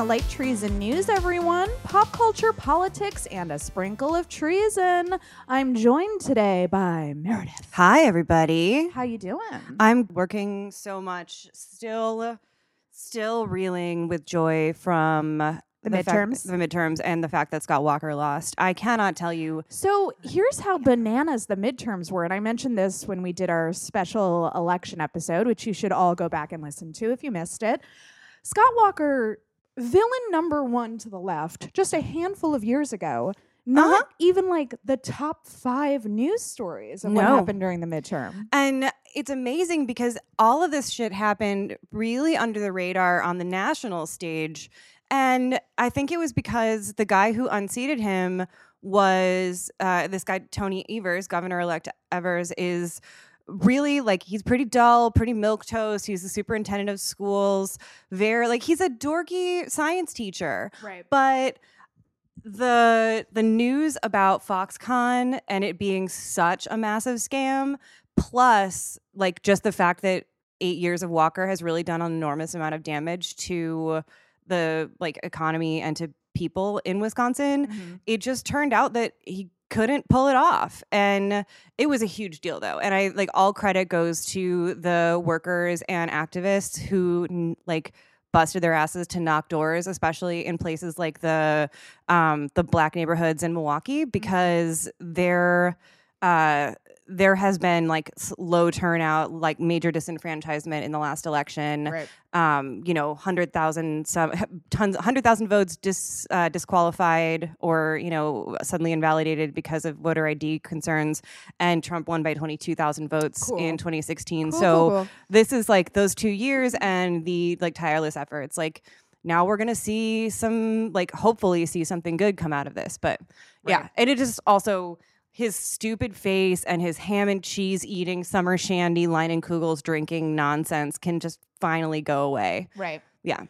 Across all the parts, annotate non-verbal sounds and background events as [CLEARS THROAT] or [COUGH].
To Light Treason News, everyone. Pop culture, politics, and a sprinkle of treason. I'm joined today by Meredith. Hi, everybody. How you doing? I'm working so much, still, still reeling with joy from The fact- midterms? the midterms, and the fact that Scott Walker lost. I cannot tell you. So here's how bananas the midterms were. And I mentioned this when we did our special election episode, which you should all go back and listen to if you missed it. Scott Walker, villain number one to the left, just a handful of years ago. Not Uh-huh. even like the top five news stories of what happened during the midterm. And it's amazing because all of this shit happened really under the radar on the national stage. And I think it was because the guy who unseated him was uh, this guy, Tony Evers, Governor elect Evers, is really like he's pretty dull, pretty milk toast. He's the superintendent of schools. Very like he's a dorky science teacher. Right. But the the news about Foxconn and it being such a massive scam, plus like just the fact that eight years of Walker has really done an enormous amount of damage to the like economy and to people in Wisconsin, Mm-hmm. it just turned out that he couldn't pull it off. And it was a huge deal though. And i like all credit goes to the workers and activists who like busted their asses to knock doors especially in places like the um the black neighborhoods in milwaukee because they're uh there has been like low turnout like major disenfranchisement in the last election Right. um, you know, hundred thousand some [LAUGHS] tons, hundred thousand votes dis, uh, disqualified or you know suddenly invalidated because of voter ID concerns, and Trump won by twenty two thousand votes Cool. in twenty sixteen. Cool, so cool, this is like those two years and the like tireless efforts. Like now we're gonna see some like hopefully see something good come out of this. But yeah, and it just also. His stupid face and his ham and cheese eating, summer shandy, Kugels drinking nonsense can just finally go away. Right. Yeah.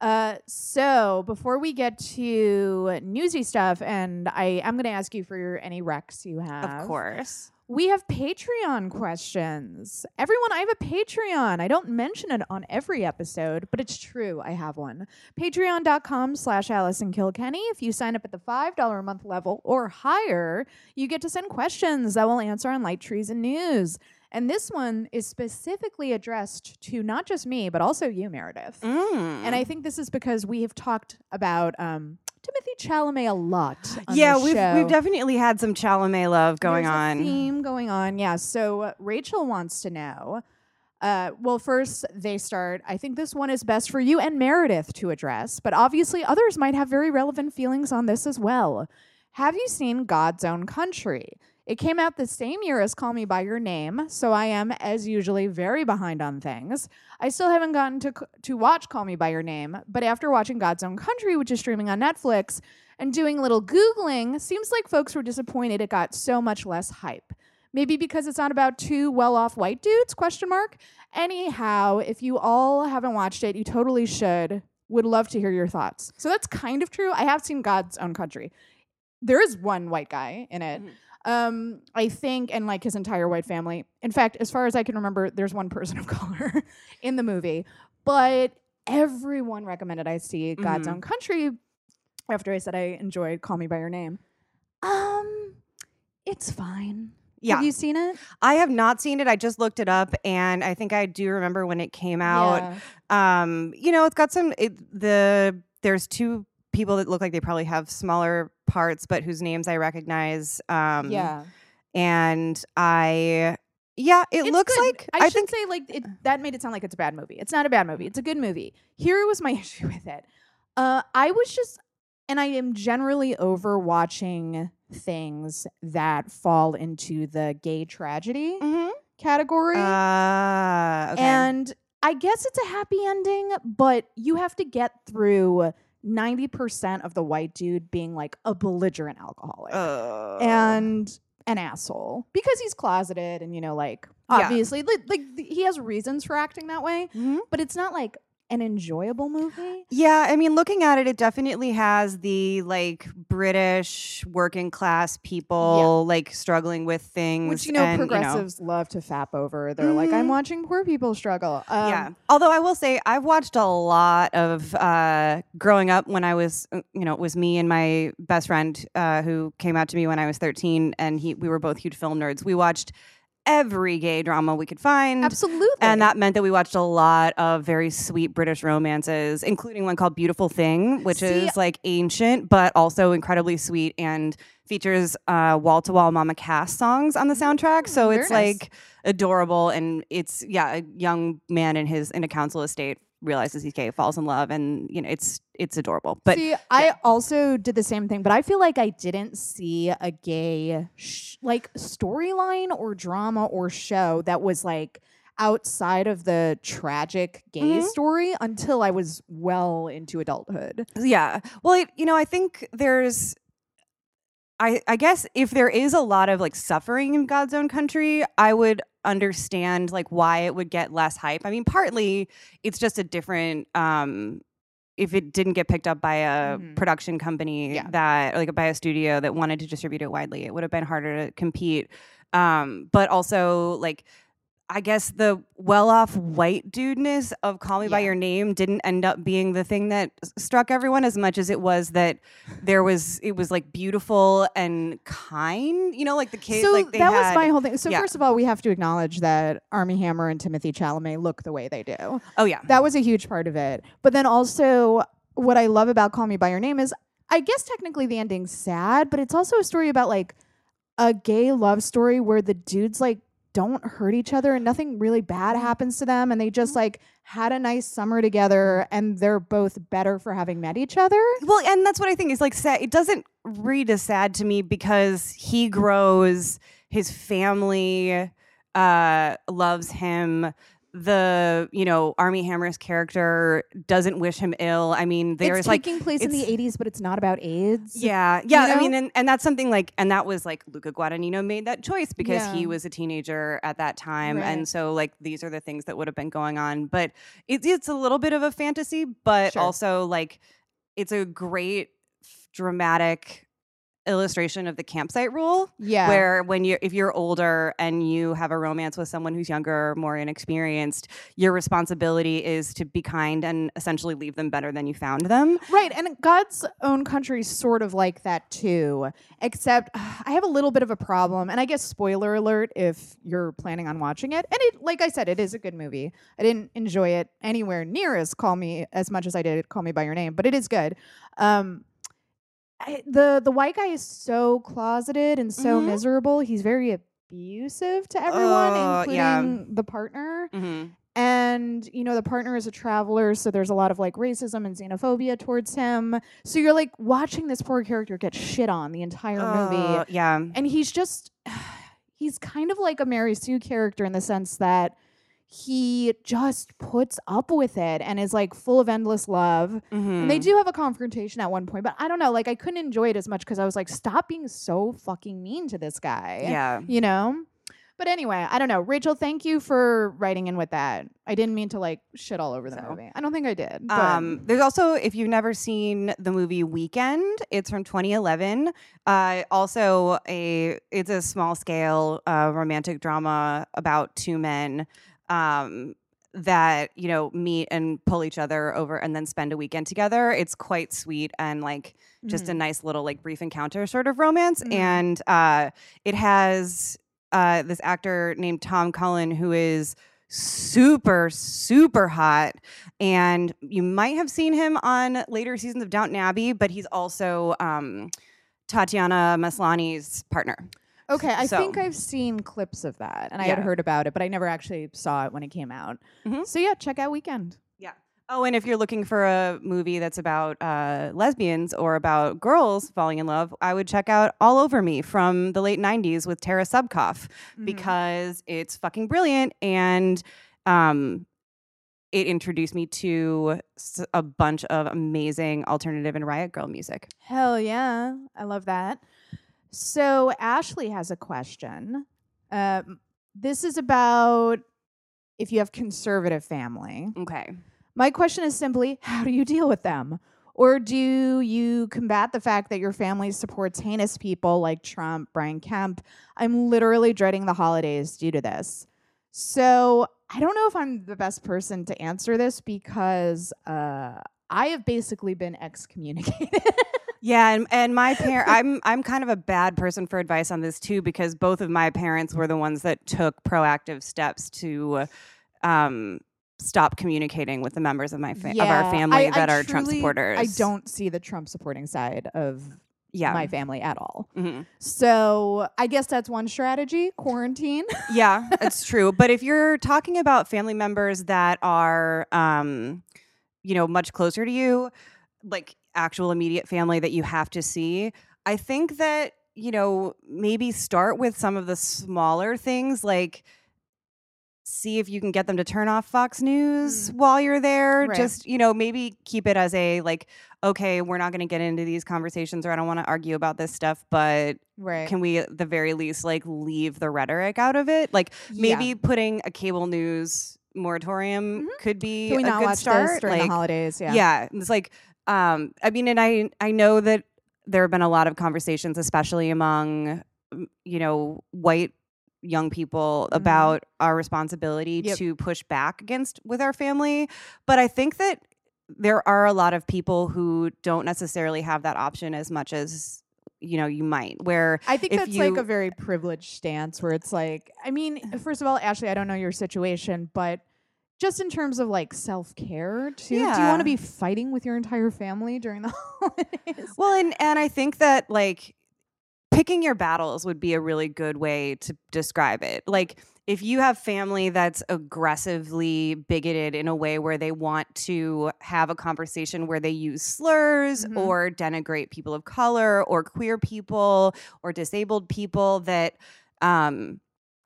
Uh, so before we get to newsy stuff, and I am going to ask you for your, any recs you have. Of course. We have Patreon questions. Everyone, I have a Patreon. I don't mention it on every episode, but it's true. I have one. Patreon.com slash Allison Kilkenny. If you sign up at the $5 a month level or higher, you get to send questions that we'll answer on Light Treason News. And this one is specifically addressed to not just me, but also you, Meredith. Mm. And I think this is because we have talked about um, Timothée Chalamet a lot. Yeah, we've show. we've definitely had some Chalamet love going There's on. theme going on. Yeah. So uh, Rachel wants to know. Uh, well, first they start. I think this one is best for you and Meredith to address, but obviously others might have very relevant feelings on this as well. Have you seen God's Own Country? It came out the same year as Call Me by Your Name, so I am, as usually, very behind on things. I still haven't gotten to to watch Call Me by Your Name, but after watching God's Own Country, which is streaming on Netflix, and doing a little googling, seems like folks were disappointed it got so much less hype. Maybe because it's not about two well-off white dudes? Question mark. Anyhow, if you all haven't watched it, you totally should. Would love to hear your thoughts. So that's kind of true. I have seen God's Own Country. There is one white guy in it. Mhm. Um, I think, and like his entire white family. In fact, as far as I can remember, there's one person of [LAUGHS] color in the movie. But everyone recommended I see God's Mhm. Own Country after I said I enjoyed Call Me by Your Name. Um, it's fine. Yeah. Have you seen it? I have not seen it. I just looked it up, and I think I do remember when it came out. Yeah. Um, you know, it's got some. It, the there's two people that look like they probably have smaller parts, but whose names I recognize. Um, yeah. and I. Yeah, it It's looks good. like I, I, should think say like it, [CLEARS THROAT] that made it sound like it's a bad movie. It's not a bad movie. It's a good movie. Here was my [LAUGHS] issue with it. Uh, I was just, and I am generally over watching things that fall into the gay tragedy Mhm. category, Uh, okay. and I guess it's a happy ending, but you have to get through. 90% of the white dude being like a belligerent alcoholic Uh, and an asshole because he's closeted and you know like Yeah. obviously like, like he has reasons for acting that way mhm. but it's not like an enjoyable movie. Yeah, I mean, looking at it, it definitely has the like British working class people like struggling with things. Which you know and, progressives love to fap over. They're like, I'm Mhm. watching poor people struggle. Um, yeah. Although I will say, I've watched a lot of uh, growing up when I was, uh, you know, it was me and my best friend uh, who came out to me when I was 13, and he we were both huge film nerds. We watched every gay drama we could find. Absolutely. And that meant that we watched a lot of very sweet British romances, including one called Beautiful Thing, which See- is like ancient, but also incredibly sweet and features wall to wall Mama Cass songs on the mm, soundtrack. So it's nice. like adorable. And it's, yeah, a young man in his, in a council estate realizes he's gay, falls in love, and, you know, it's, it's adorable. But See, I also did the same thing, but I feel like I didn't see a gay sh- like storyline or drama or show that was like outside of the tragic gay Mhm. story until I was well into adulthood. Yeah. Well, it, you know, I think there's I I guess if there is a lot of like suffering in God's own country, I would understand like why it would get less hype. I mean, partly it's just a different um if it didn't get picked up by a Mhm. production company Yeah. that like by a studio that wanted to distribute it widely, it would have been harder to compete. Um but also like I guess the well-off white dudeness of "Call Me by Your Name" didn't end up being the thing that struck everyone as much as it was that there was it was like beautiful and kind. You know, like the kids. so like they that was my whole thing. So yeah. first of all, we have to acknowledge that Armie Hammer and Timothée Chalamet look the way they do. Oh yeah, That was a huge part of it. But then also, what I love about Call Me by Your Name is, I guess technically the ending's sad, but it's also a story about like a gay love story where the dudes like don't hurt each other and nothing really bad happens to them and they just like had a nice summer together and they're both better for having met each other. Well, and that's what I think is like sad. It doesn't read as sad to me because he grows, his family uh, loves him. The you know Armie Hammer's character doesn't wish him ill. I mean, there's it's like taking place in the 80s, but it's not about AIDS. Yeah, yeah. know? I mean, and, and that's something like, and that was like Luca Guadagnino made that choice because he was a teenager at that time, Right. and so like these are the things that would have been going on. But it's it's a little bit of a fantasy, but Sure. also like it's a great dramatic illustration of the campsite rule Yeah. where when you're if you're older and you have a romance with someone who's younger more inexperienced your responsibility is to be kind and essentially leave them better than you found them Right, and God's own country is sort of like that too. Except [SIGHS] I have a little bit of a problem, and I guess spoiler alert if you're planning on watching it. And it, like I said, it is a good movie. I didn't enjoy it anywhere near as Call Me as much as I did Call Me by Your Name, but it is good. Um, I, the the white guy is so closeted and so Mhm. miserable. He's very abusive to everyone, Oh, including yeah. the partner mm-hmm. and you know the partner is a traveler so there's a lot of like racism and xenophobia towards him so you're like watching this poor character get shit on the entire movie Uh, yeah and he's just [SIGHS] he's kind of like a mary sue character in the sense that he just puts up with it and is like full of endless love. And they Mhm. do have a confrontation at one point but i don't know like i couldn't enjoy it as much because i was like stop being so fucking mean to this guy yeah. you know? But anyway i don't know. Rachel thank you for writing in with that. I didn't mean to like shit all over the So, movie. I don't think i did but Um, there's also, if you've never seen the movie Weekend, it's from 2011. Uh, also, a it's a small scale uh, romantic drama about two men um, that you know meet and pull each other over and then spend a weekend together. It's quite sweet and like just a Mhm. nice little like brief encounter sort of romance, Mhm. and uh, it has uh, this actor named Tom Cullen who is super super hot and you might have seen him on later seasons of Downton Abbey but he's also um, Tatiana Maslany's partner okay i so- think i've seen clips of that and i had Yeah. heard about it but i never actually saw it when it came out Mhm. so yeah check out weekend Yeah. oh and if you're looking for a movie that's about uh, lesbians or about girls falling in love I would check out All Over Me from the late 90s with Tara Subkoff Mm-hmm. because it's fucking brilliant and um, it introduced me to s- a bunch of amazing alternative and riot girl music hell yeah i love that so ashley has a question um, this is about if you have conservative family okay My question is simply how do you deal with them? Or do you combat the fact that your family supports heinous people like Trump, Brian Kemp? I'm literally dreading the holidays due to this. So I don't know if I'm the best person to answer this because uh, I have basically been excommunicated. [LAUGHS] Yeah, and, and my parent, I'm I'm kind of a bad person for advice on this too because both of my parents were the ones that took proactive steps to um, stop communicating with the members of my fa- of our family I- I that are Trump supporters. I don't see the Trump supporting side of Yeah. my family at all. Mhm. So I guess that's one strategy quarantine. [LAUGHS] Yeah, it's true. But if you're talking about family members that are, um, you know, much closer to you, like actual immediate family that you have to see, I think that, you know, maybe start with some of the smaller things like see if you can get them to turn off Fox News Mm. while you're there. Right. Just, you know, maybe keep it as a like, okay, we're not going to get into these conversations or I don't want to argue about this stuff, but Right. can we at the very least like leave the rhetoric out of it like Yeah. maybe putting a cable news moratorium could be Can we a not good watch start during like the holidays? Yeah. yeah. it's like um i mean and i i know that there have been a lot of conversations especially among you know white young people Mhm. about our responsibility Yep. to push back against with our family but i think that there are a lot of people who don't necessarily have that option as much as you know you might where I think that's like a very privileged stance where it's like, I mean, [SIGHS] first of all, Ashley, I don't know your situation, but just in terms of like self care, too, Yeah. do you want to be fighting with your entire family during the [LAUGHS] holidays? Well, and and I think that like picking your battles would be a really good way to describe it. Like if you have family that's aggressively bigoted in a way where they want to have a conversation where they use slurs Mhm. or denigrate people of color or queer people or disabled people that um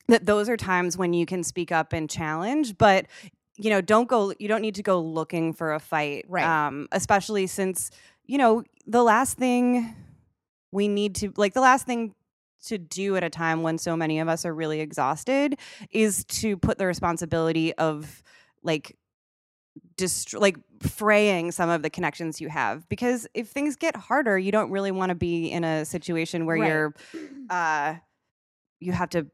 that those are times when you can speak up and challenge but you know don't go you don't need to go looking for a fight Right. um especially since you know the last thing we need to like the last thing to do at a time when so many of us are really exhausted is to put the responsibility of like dist- like fraying some of the connections you have because if things get harder you don't really want to be in a situation where Right. you're uh you have to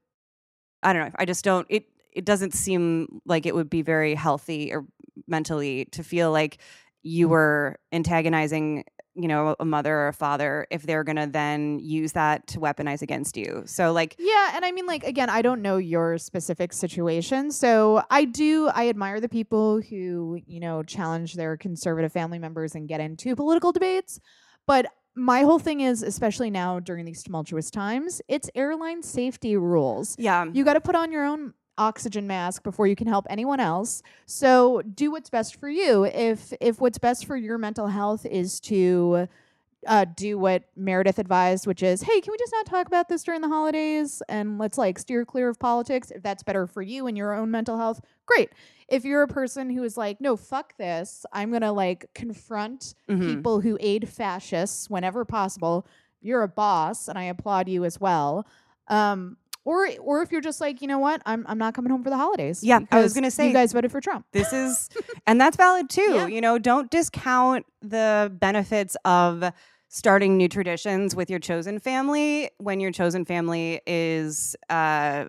i don't know i just don't it it doesn't seem like it would be very healthy or mentally to feel like you mm. were antagonizing you know a mother or a father if they're going to then use that to weaponize against you so like Yeah, and I mean, like again, I don't know your specific situation, so I do. I admire the people who you know challenge their conservative family members and get into political debates. But my whole thing is, especially now during these tumultuous times, it's airline safety rules. yeah You got to put on your own oxygen mask before you can help anyone else. So do what's best for you. If if what's best for your mental health is to uh, do what Meredith advised, which is, hey, can we just not talk about this during the holidays and let's like steer clear of politics? If that's better for you and your own mental health, great. If you're a person who is like, no, fuck this, I'm gonna like confront mhm. people who aid fascists whenever possible. You're a boss, and I applaud you as well. Um, or or if you're just like, you know what, I'm I'm not coming home for the holidays. Yeah, I was gonna say- you guys voted for Trump. this is and that's valid too Yeah. you know don't discount the benefits of starting new traditions with your chosen family when your chosen family is uh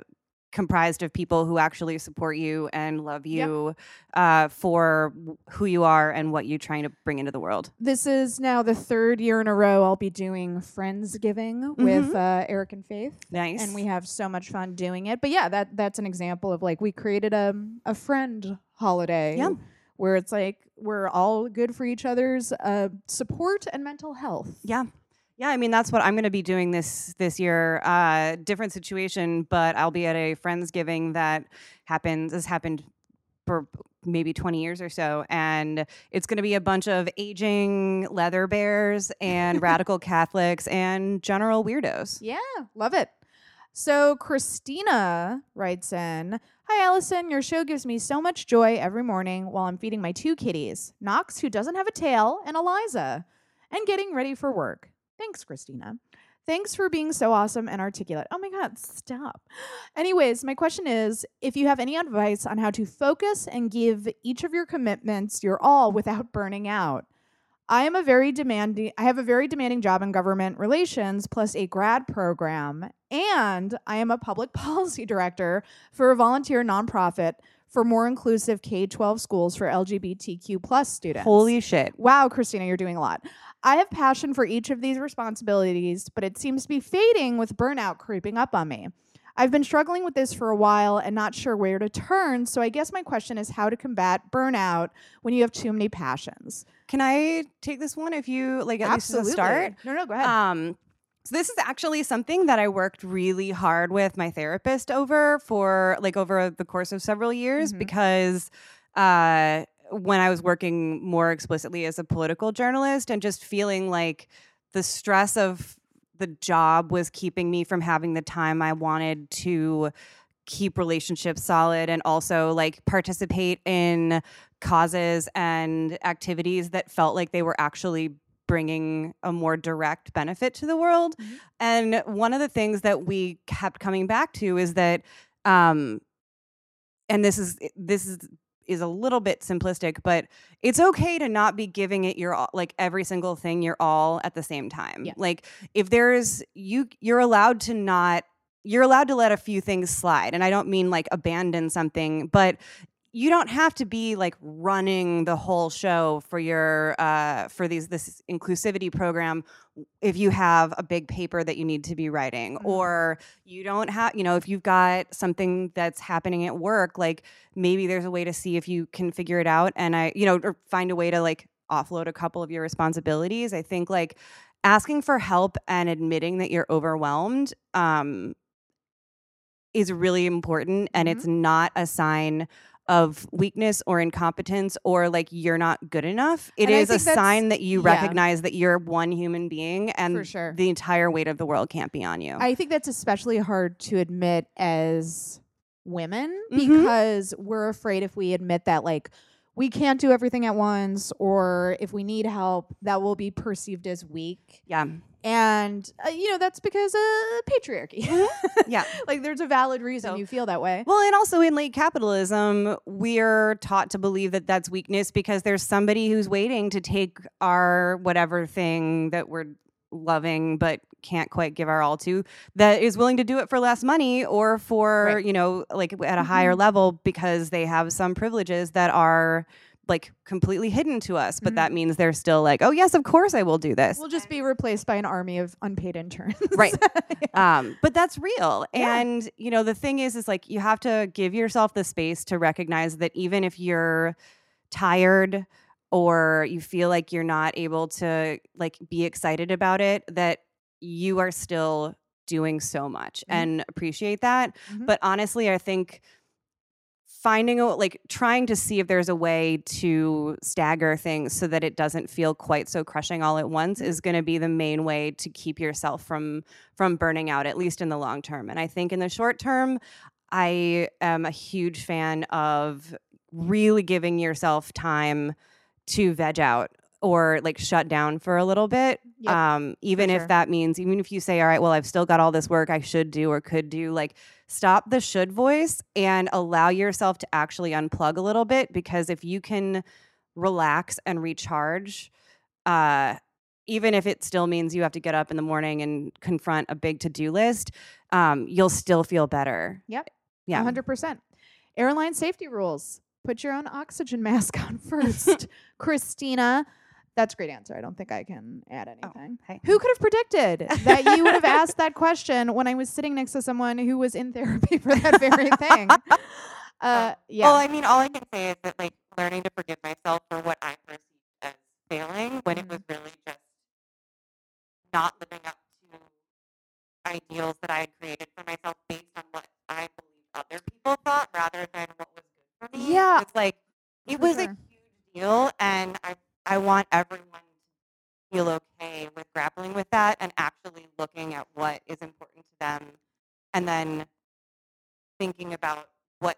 comprised of people who actually support you and love you uh, for who you are and what you're trying to bring into the world. This is now the third year in a row I'll be doing Friendsgiving with Mhm. uh, Eric and Faith. Nice. And we have so much fun doing it. But yeah, that that's an example of like we created a a friend holiday. Yeah. Where it's like we're all good for each other's uh, support and mental health. Yeah. Yeah, I mean that's what I'm going to be doing this this year. Uh, different situation, but I'll be at a friendsgiving that happens. Has happened for maybe 20 years or so, and it's going to be a bunch of aging leather bears and [LAUGHS] radical Catholics and general weirdos. Yeah, love it. So Christina writes in Hi, Allison. Your show gives me so much joy every morning while I'm feeding my two kitties, Knox, who doesn't have a tail, and Eliza, and getting ready for work. Thanks, Christina. Thanks for being so awesome and articulate. Oh my God, stop. Anyways, my question is if you have any advice on how to focus and give each of your commitments your all without burning out. I am a very demanding I have a very demanding job in government relations plus a grad program and I am a public [LAUGHS] policy director for a volunteer nonprofit for more inclusive K-12 schools for LGBTQ plus students. Holy shit. Wow, Christina, you're doing a lot. I have passion for each of these responsibilities, but it seems to be fading with burnout creeping up on me. I've been struggling with this for a while and not sure where to turn. So I guess my question is how to combat burnout when you have too many passions. Can I take this one if you like at least as a start? No, no, go ahead. Um, so this is actually something that I worked really hard with my therapist over for like over the course of several years Mhm. because uh, when I was working more explicitly as a political journalist and just feeling like the stress of the job was keeping me from having the time I wanted to keep relationships solid and also like participate in causes and activities that felt like they were actually bringing a more direct benefit to the world. Mhm. And one of the things that we kept coming back to is that um and this is this is is a little bit simplistic, but it's okay to not be giving it your all, like every single thing your all at the same time. Yeah. Like if there's you you're allowed to not you're allowed to let a few things slide. And I don't mean like abandon something, but you don't have to be like running the whole show for your uh for these this inclusivity program if you have a big paper that you need to be writing Mhm. or you don't have you know if you've got something that's happening at work like maybe there's a way to see if you can figure it out and i you know or find a way to like offload a couple of your responsibilities i think like asking for help and admitting that you're overwhelmed um is really important and Mhm. it's not a sign of weakness or incompetence or like you're not good enough. It And is a sign that you yeah. recognize that you're one human being and sure. the entire weight of the world can't be on you. I think that's especially hard to admit as women Mhm. because we're afraid if we admit that like we can't do everything at once or if we need help that will be perceived as weak yeah. And uh, you know that's because of patriarchy Yeah. [LAUGHS] like there's a valid reason So- you feel that way Well, and also in late capitalism, we're taught to believe that that's weakness because there's somebody who's waiting to take our whatever thing that we're loving but can't quite give our all to that is willing to do it for less money or for, Right. you know, like at a higher Mhm. level because they have some privileges that are like completely hidden to us, but Mhm. that means they're still like, "Oh, yes, of course I will do this." we'll just be replaced by an army of unpaid interns [LAUGHS] Right. um but that's real Yeah. and you know the thing is is like you have to give yourself the space to recognize that even if you're tired or you feel like you're not able to like be excited about it that you are still doing so much Mhm. and appreciate that Mhm. but honestly i think finding a like trying to see if there's a way to stagger things so that it doesn't feel quite so crushing all at once is going to be the main way to keep yourself from from burning out at least in the long term. And i think in the short term i am a huge fan of really giving yourself time to veg out or like shut down for a little bit Yep, um even sure. if that means even if you say all right well i've still got all this work i should do or could do like stop the should voice and allow yourself to actually unplug a little bit because if you can relax and recharge uh even if it still means you have to get up in the morning and confront a big to-do list um you'll still feel better Yep. yeah 100%. Airline safety rules. Put your own oxygen [LAUGHS] mask on first. [LAUGHS] Christina, that's a great answer. I don't think I can add anything. hey. Who could have predicted that you would have asked that [LAUGHS] question when I was sitting next to someone who was in therapy for that very thing? [LAUGHS] Uh, yeah. Well, I mean, all I can say is that like learning to forgive myself for what I perceived as failing when it was Mm-hmm. really just not living up to ideals that I had created for myself based on what I believed other people thought rather than what was good for me. Yeah. It's like it was sure. a huge deal and I I want everyone to feel okay with grappling with that and actually looking at what is important to them and then thinking about what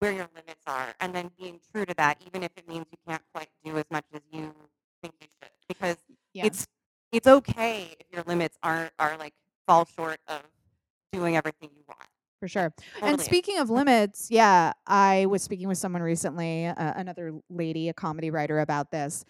where your limits are and then being true to that even if it means you can't quite do as much as you think you should because Yeah. it's it's okay if your limits aren't are like fall short of doing everything you want. For sure. Totally And speaking of limits, yeah, I was speaking with someone recently, uh, another lady, a comedy writer, about this.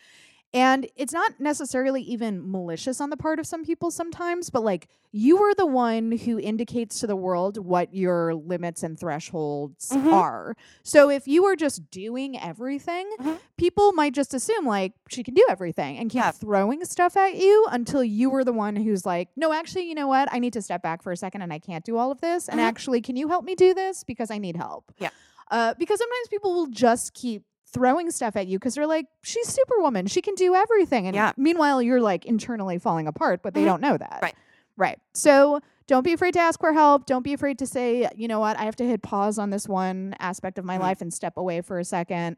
And it's not necessarily even malicious on the part of some people sometimes, but like you are the one who indicates to the world what your limits and thresholds Mhm. are. So if you are just doing everything, Mhm. people might just assume like she can do everything and keep Yeah. throwing stuff at you until you were the one who's like, no, actually, you know what? I need to step back for a second and I can't do all of this. And Mhm. actually, can you help me do this because I need help? Yeah. Uh, because sometimes people will just keep throwing stuff at you because they're like, she's Superwoman. She can do everything. And Yeah. meanwhile, you're like internally falling apart, but they Mhm. don't know that. Right. Right. So don't be afraid to ask for help. Don't be afraid to say, you know what, I have to hit pause on this one aspect of my Mhm. life and step away for a second.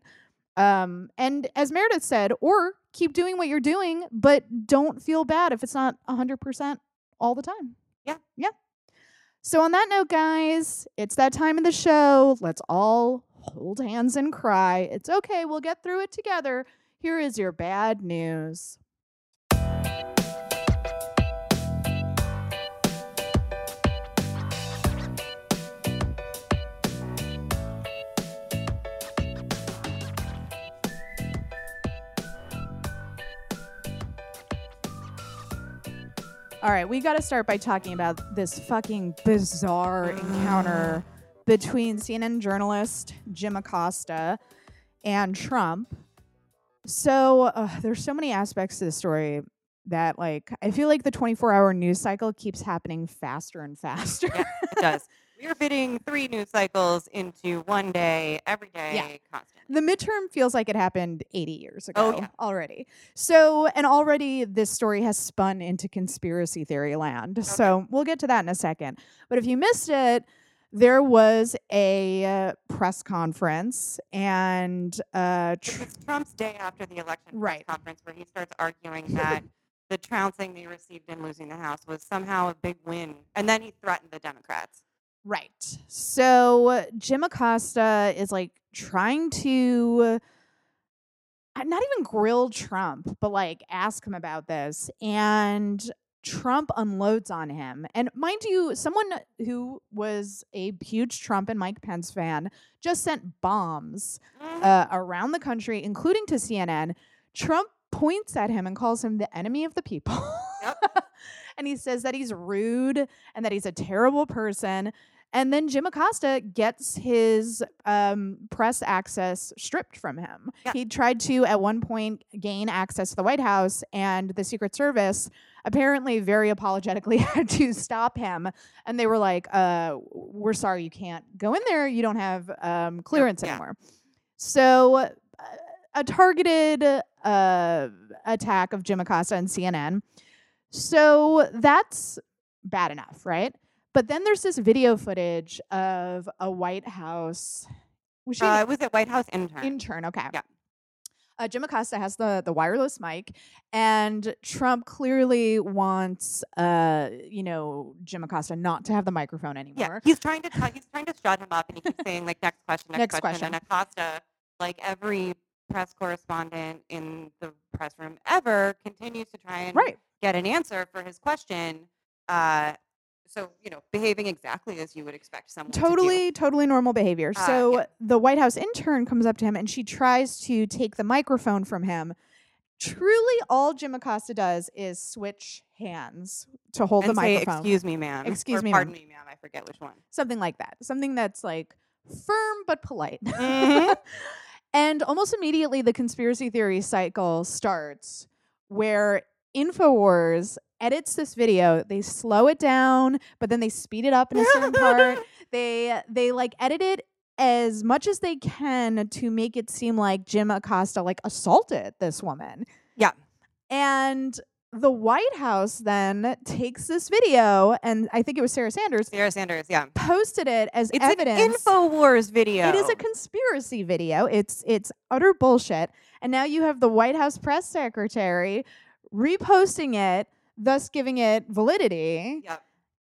Um, and as Meredith said, or keep doing what you're doing, but don't feel bad if it's not 100% all the time. Yeah. Yeah. So, on that note, guys, it's that time of the show. Let's all hold hands and cry. It's okay. We'll get through it together. Here is your bad news. All right, we got to start by talking about this fucking bizarre encounter ah. Between CNN journalist Jim Acosta and Trump. So uh, there's so many aspects to the story that, like, I feel like the 24-hour news cycle keeps happening faster and faster. Yeah, it does. [LAUGHS] We are fitting three news cycles into one day, every day, Yeah. constantly. the midterm feels like it happened 80 years ago Oh, yeah. already. So, and already this story has spun into conspiracy theory land. So, we'll get to that in a second. But if you missed it, there was a uh, press conference and uh, tr- Trump's day after the election Right. conference where he starts arguing that the trouncing they received in losing the House was somehow a big win. And then he threatened the Democrats. Right. So Jim Acosta is like trying to uh, not even grill Trump, but like ask him about this. And Trump unloads on him. And mind you, someone who was a huge Trump and Mike Pence fan just sent bombs uh, around the country, including to CNN. Trump points at him and calls him the enemy of the people. Yep. [LAUGHS] and he says that he's rude and that he's a terrible person. And then Jim Acosta gets his um, press access stripped from him. Yeah. He tried to, at one point, gain access to the White House, and the Secret Service apparently very apologetically [LAUGHS] had to stop him. And they were like, uh, We're sorry, you can't go in there. You don't have um, clearance yeah. anymore. So, uh, a targeted uh, attack of Jim Acosta and CNN. So, that's bad enough, right? But then there's this video footage of a White House. Was she Uh, was it White House intern? intern? Okay. Yeah. Uh, Jim Acosta has the the wireless mic, and Trump clearly wants, uh, you know, Jim Acosta not to have the microphone anymore. yeah, he's trying to t- he's trying to shut him up, and he keeps saying like next question, next, Next question. And Acosta, like every press correspondent in the press room ever, continues to try and Right. get an answer for his question. Uh, so you know, behaving exactly as you would expect someone to do. Totally, totally normal behavior. Uh, so yeah. the White House intern comes up to him and she tries to take the microphone from him. Truly, all Jim Acosta does is switch hands to hold and the say, microphone. "Excuse me, ma'am." Excuse or, me, Pardon ma'am. me, ma'am. I forget which one. something like that. Something that's like firm but polite. Mhm. [LAUGHS] and almost immediately, the conspiracy theory cycle starts where InfoWars edits this video. They slow it down, but then they speed it up in a certain part. [LAUGHS] They they like edit it as much as they can to make it seem like Jim Acosta like assaulted this woman. Yeah. And the White House then takes this video, and I think it was Sarah Sanders Sarah Sanders. Yeah, posted it as it's evidence. an Infowars video. It is a conspiracy video. It's it's utter bullshit. And now you have the White House press secretary reposting it, thus giving it validity. Yep.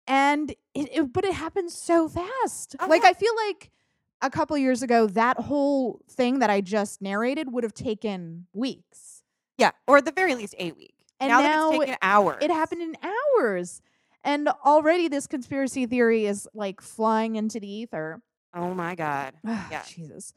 And it, it but it happens so fast. Oh, like. I feel like a couple years ago, that whole thing that I just narrated would have taken weeks. Yeah, or at the very least a week. And now, now, it's taken hours. it happened in hours. And already this conspiracy theory is like flying into the ether. Oh my god. [SIGHS] Yeah. Jesus.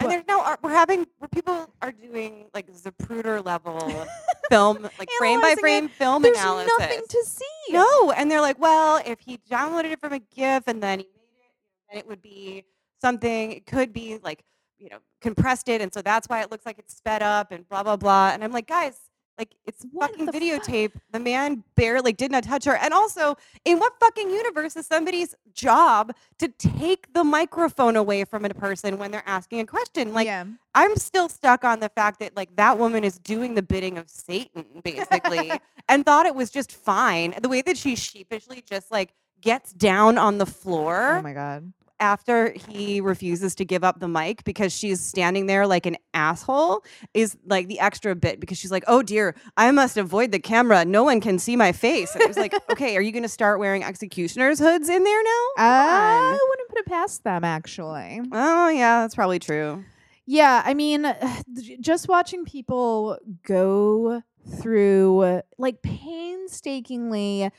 And there's now are- we're having where people are doing like Zapruder level [LAUGHS] film, like frame by Analyzing it. frame film There's analysis. nothing to see. No, and they're like, well, if he downloaded it from a GIF and then he made it, then it would be something. It could be like, you know, compressed it, and so that's why it looks like it's sped up and blah blah blah. And I'm like, guys, like it's What fucking the fuck? videotape. The man barely did not touch her. And also, in what fucking universe is somebody's job to take the microphone away from a person when they're asking a question? Like, yeah. I'm still stuck on the fact that like that woman is doing the bidding of Satan basically [LAUGHS] and thought it was just fine. The way that she sheepishly just like gets down on the floor Oh my god. After he refuses to give up the mic because she's standing there like an asshole is like the extra bit because she's like, "Oh dear, I must avoid the camera. No one can see my face." And it was like, [LAUGHS] "Okay, are you going to start wearing executioner's hoods in there now?" I on. wouldn't put it past them actually. Oh yeah, that's probably true. Yeah, I mean, [SIGHS] just watching people go through like painstakingly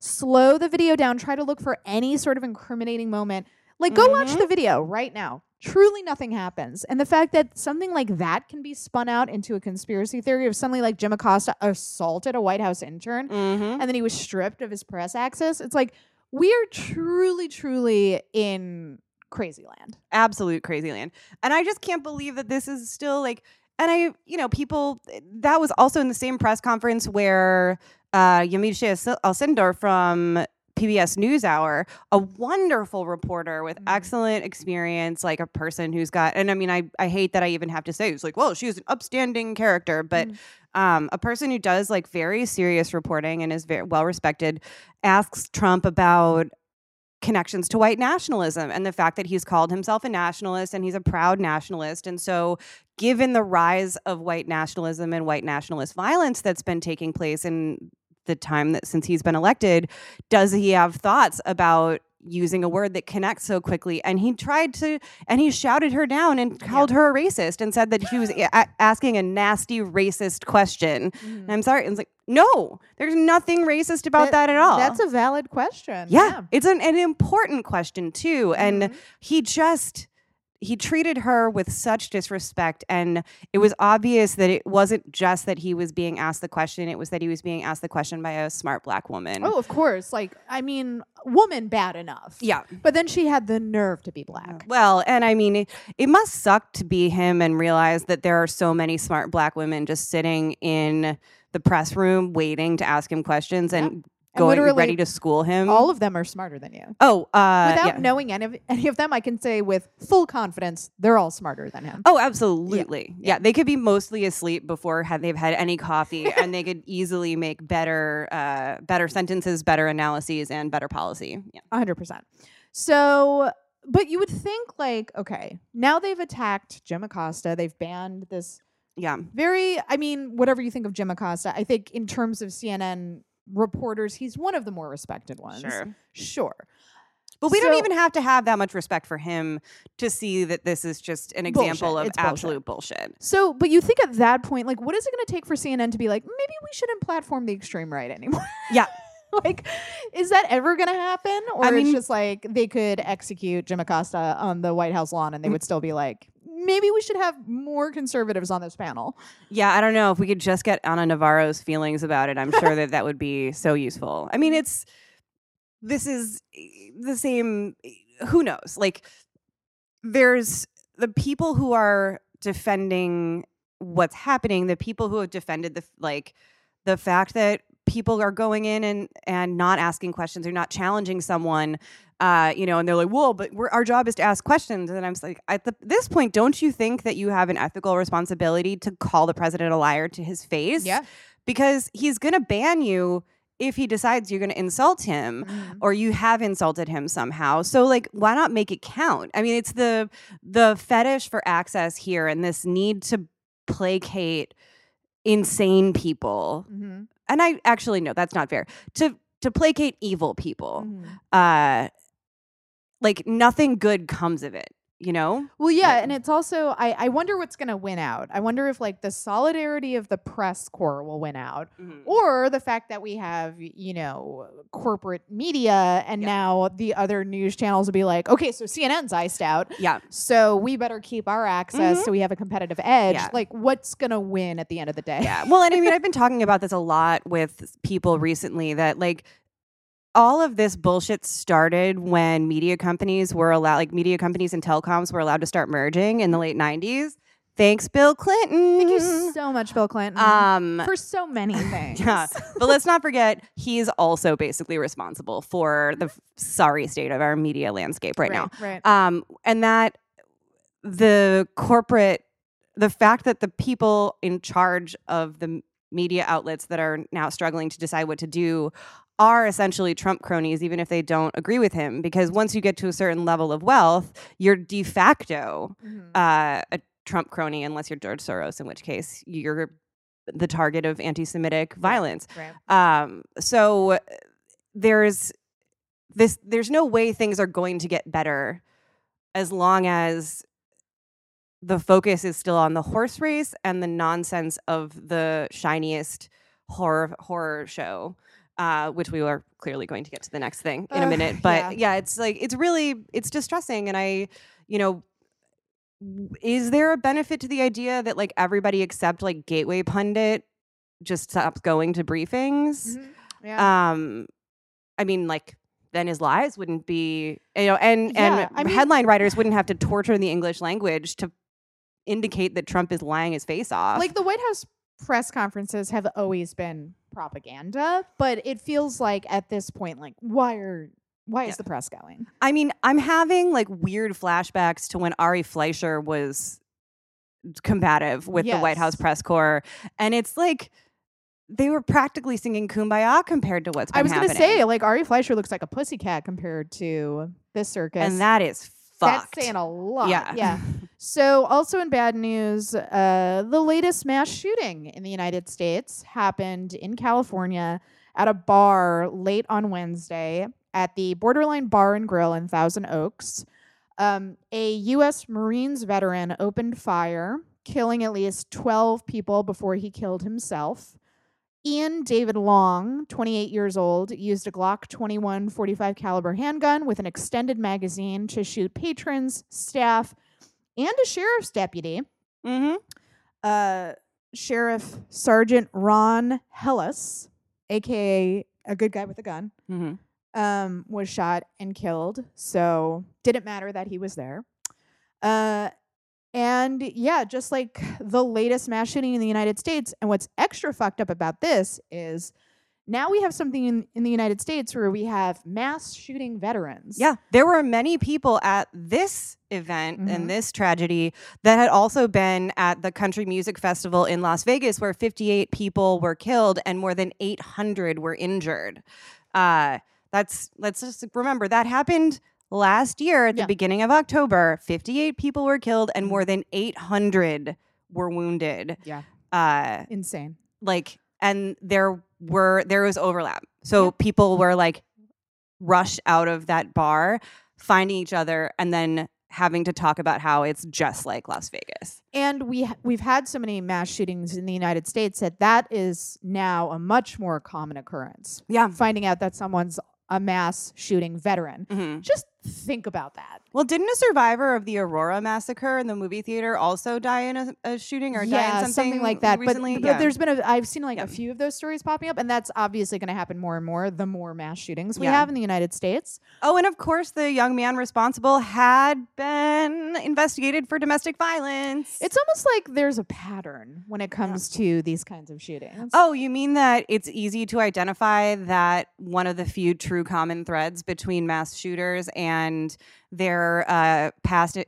slow the video down, try to look for any sort of incriminating moment. Like, go watch Mhm. the video right now. Truly, nothing happens. And the fact that something like that can be spun out into a conspiracy theory of something like Jim Acosta assaulted a White House intern Mhm. and then he was stripped of his press access. It's like, we are truly, truly in crazy land. absolute crazy land. And I just can't believe that this is still like and I, you know, people that was also in the same press conference where uh Yamiche Alcindor from PBS NewsHour, a wonderful reporter with Mhm. excellent experience, like a person who's got, and I mean, I, I hate that I even have to say it's like, well, she's an upstanding character, but Mm. um, a person who does like very serious reporting and is very well respected asks Trump about connections to white nationalism and the fact that he's called himself a nationalist and he's a proud nationalist. And so, given the rise of white nationalism and white nationalist violence that's been taking place in the time that since he's been elected, does he have thoughts about using a word that connects so quickly? And he tried to, and he shouted her down and called her a racist and said that she was a- asking a nasty racist question. And I'm sorry. And it's like, no, there's nothing racist about that, at all. That's a valid question. Yeah, it's an, an important question too. And Mhm. he just he treated her with such disrespect and it was obvious that it wasn't just that he was being asked the question it was that he was being asked the question by a smart black woman Oh, of course. Like, I mean, woman bad enough. yeah But then she had the nerve to be black. well and i mean it, it must suck to be him and realize that there are so many smart black women just sitting in the press room waiting to ask him questions and And going ready to school him All of them are smarter than you. oh uh Without yeah. knowing any of, any of them, I can say with full confidence, they're all smarter than him. Oh, absolutely. Yeah. Yeah. they could be mostly asleep before they've had any coffee, [LAUGHS] and they could easily make better, uh, better sentences, better analyses, and better policy. Yeah. A hundred percent. So, but you would think like, okay, now they've attacked Jim Acosta. They've banned this Yeah. very. I mean, whatever you think of Jim Acosta, I think in terms of CNN reporters, he's one of the more respected ones. Sure. Sure. But we don't even have to have that much respect for him to see that this is just an Bullshit. example of It's absolute bullshit. So, but you think at that point, like, what is it going to take for CNN to be like, maybe we shouldn't platform the extreme right anymore? Yeah. [LAUGHS] like, is that ever going to happen? Or I mean, it's just like they could execute Jim Acosta on the White House lawn and they Mm. would still be like, maybe we should have more conservatives on this panel. Yeah, I don't know if we could just get Ana Navarro's feelings about it. I'm sure that that would be [LAUGHS] so useful. I mean, it's this is eh, the same. eh, Who knows? Like, there's the people who are defending what's happening. The people who have defended the like the fact that people are going in and and not asking questions or not challenging someone uh, you know, and they're like, "Well, but we're, our job is to ask questions." And I'm like, at the, this point, don't you think that you have an ethical responsibility to call the president a liar to his face? Yeah. Because he's going to ban you if he decides you're going to insult him or you have insulted him somehow. So like why not make it count? I mean, it's the the fetish for access here and this need to placate insane people. Mhm. And I actually no, that's not fair. To to placate evil people. Mhm. Uh like nothing good comes of it. You know? Well, yeah, Like- and it's also I, I wonder what's gonna win out. I wonder if like the solidarity of the press corps will win out, or the fact that we have you know corporate media, and Yeah. now the other news channels will be like, okay, so CNN's iced out, Yeah. so we better keep our access Mhm. so we have a competitive edge. Yeah. Like, what's gonna win at the end of the day? Yeah. Well, and I mean, [LAUGHS] I've been talking about this a lot with people recently that like all of this bullshit started when media companies were allowed, like media companies and telecoms were allowed to start merging in the late 90s. Thanks, Bill Clinton. Thank you so much, Bill Clinton, Um, for so many [LAUGHS] things. yeah. but let's not forget, he's also basically responsible for the sorry state of our media landscape right, now. Right. Um, and that the corporate, the fact that the people in charge of the media outlets that are now struggling to decide what to do are essentially Trump cronies, even if they don't agree with him. Because once you get to a certain level of wealth, you're de facto Mhm. uh, a Trump crony, unless you're George Soros, in which case you're the target of anti-Semitic violence. right. Um, so there's this there's no way things are going to get better as long as the focus is still on the horse race and the nonsense of the shiniest horror horror show. Uh, which we are clearly going to get to the next thing in a Ugh, minute. But yeah. yeah, it's like it's really it's distressing, and I, you know, is there a benefit to the idea that like everybody except like Gateway pundit just stops going to briefings? Mhm. Yeah. um i mean like then his lies wouldn't be you know and Yeah, and I mean- headline writers wouldn't have to torture the english language to indicate that trump is lying his face off like the White House press conferences have always been propaganda, but it feels like at this point, like why are why is the press going? i mean i'm having like weird flashbacks to when ari fleischer was combative with the white house press corps and it's like they were practically singing kumbaya compared to what's I was happening. gonna say like Ari Fleischer looks like a pussycat compared to this circus, and that is fucked that's saying a lot. yeah yeah. [LAUGHS] So, also in bad news, uh, the latest mass shooting in the United States happened in California at a bar late on Wednesday at the Borderline Bar and Grill in Thousand Oaks. Um, a U.S. Marines veteran opened fire, killing at least 12 people before he killed himself. Ian David Long, 28 years old, used a Glock 21 45 caliber handgun with an extended magazine to shoot patrons, staff, and a sheriff's deputy. mm-hmm. Uh, Sheriff Sergeant Ron Helus, aka a good guy with a gun, Mm-hmm. um, was shot and killed. So didn't matter that he was there. Uh, and yeah, just like the latest mass shooting in the United States. And what's extra fucked up about this is now we have something in, in the United States where we have mass shooting veterans. Yeah, there were many people at this event Mhm. and this tragedy that had also been at the Country Music Festival in Las Vegas, where 58 people were killed and more than 800 were injured. Uh, that's let's just remember that happened last year at the Yeah. beginning of October. 58 people were killed and more than 800 were wounded. Yeah. Uh, Insane. like and there were there was overlap so Yeah. people were like rushed out of that bar finding each other and then having to talk about how it's just like las vegas and we ha- we've had so many mass shootings in the United States that that is now a much more common occurrence. yeah Finding out that someone's a mass shooting veteran. Mhm. Just think about that. well didn't a survivor of the aurora massacre in the movie theater also die in a, a shooting or die in something, like that. recently But, but yeah. there's been a I've seen like Yeah. a few of those stories popping up, and that's obviously going to happen more and more the more mass shootings we Yeah. have in the United States. oh and of course the young man responsible had been investigated for domestic violence It's almost like there's a pattern when it comes to these kinds of shootings. Oh, you mean that it's easy to identify that one of the few true common threads between mass shooters and their uh, past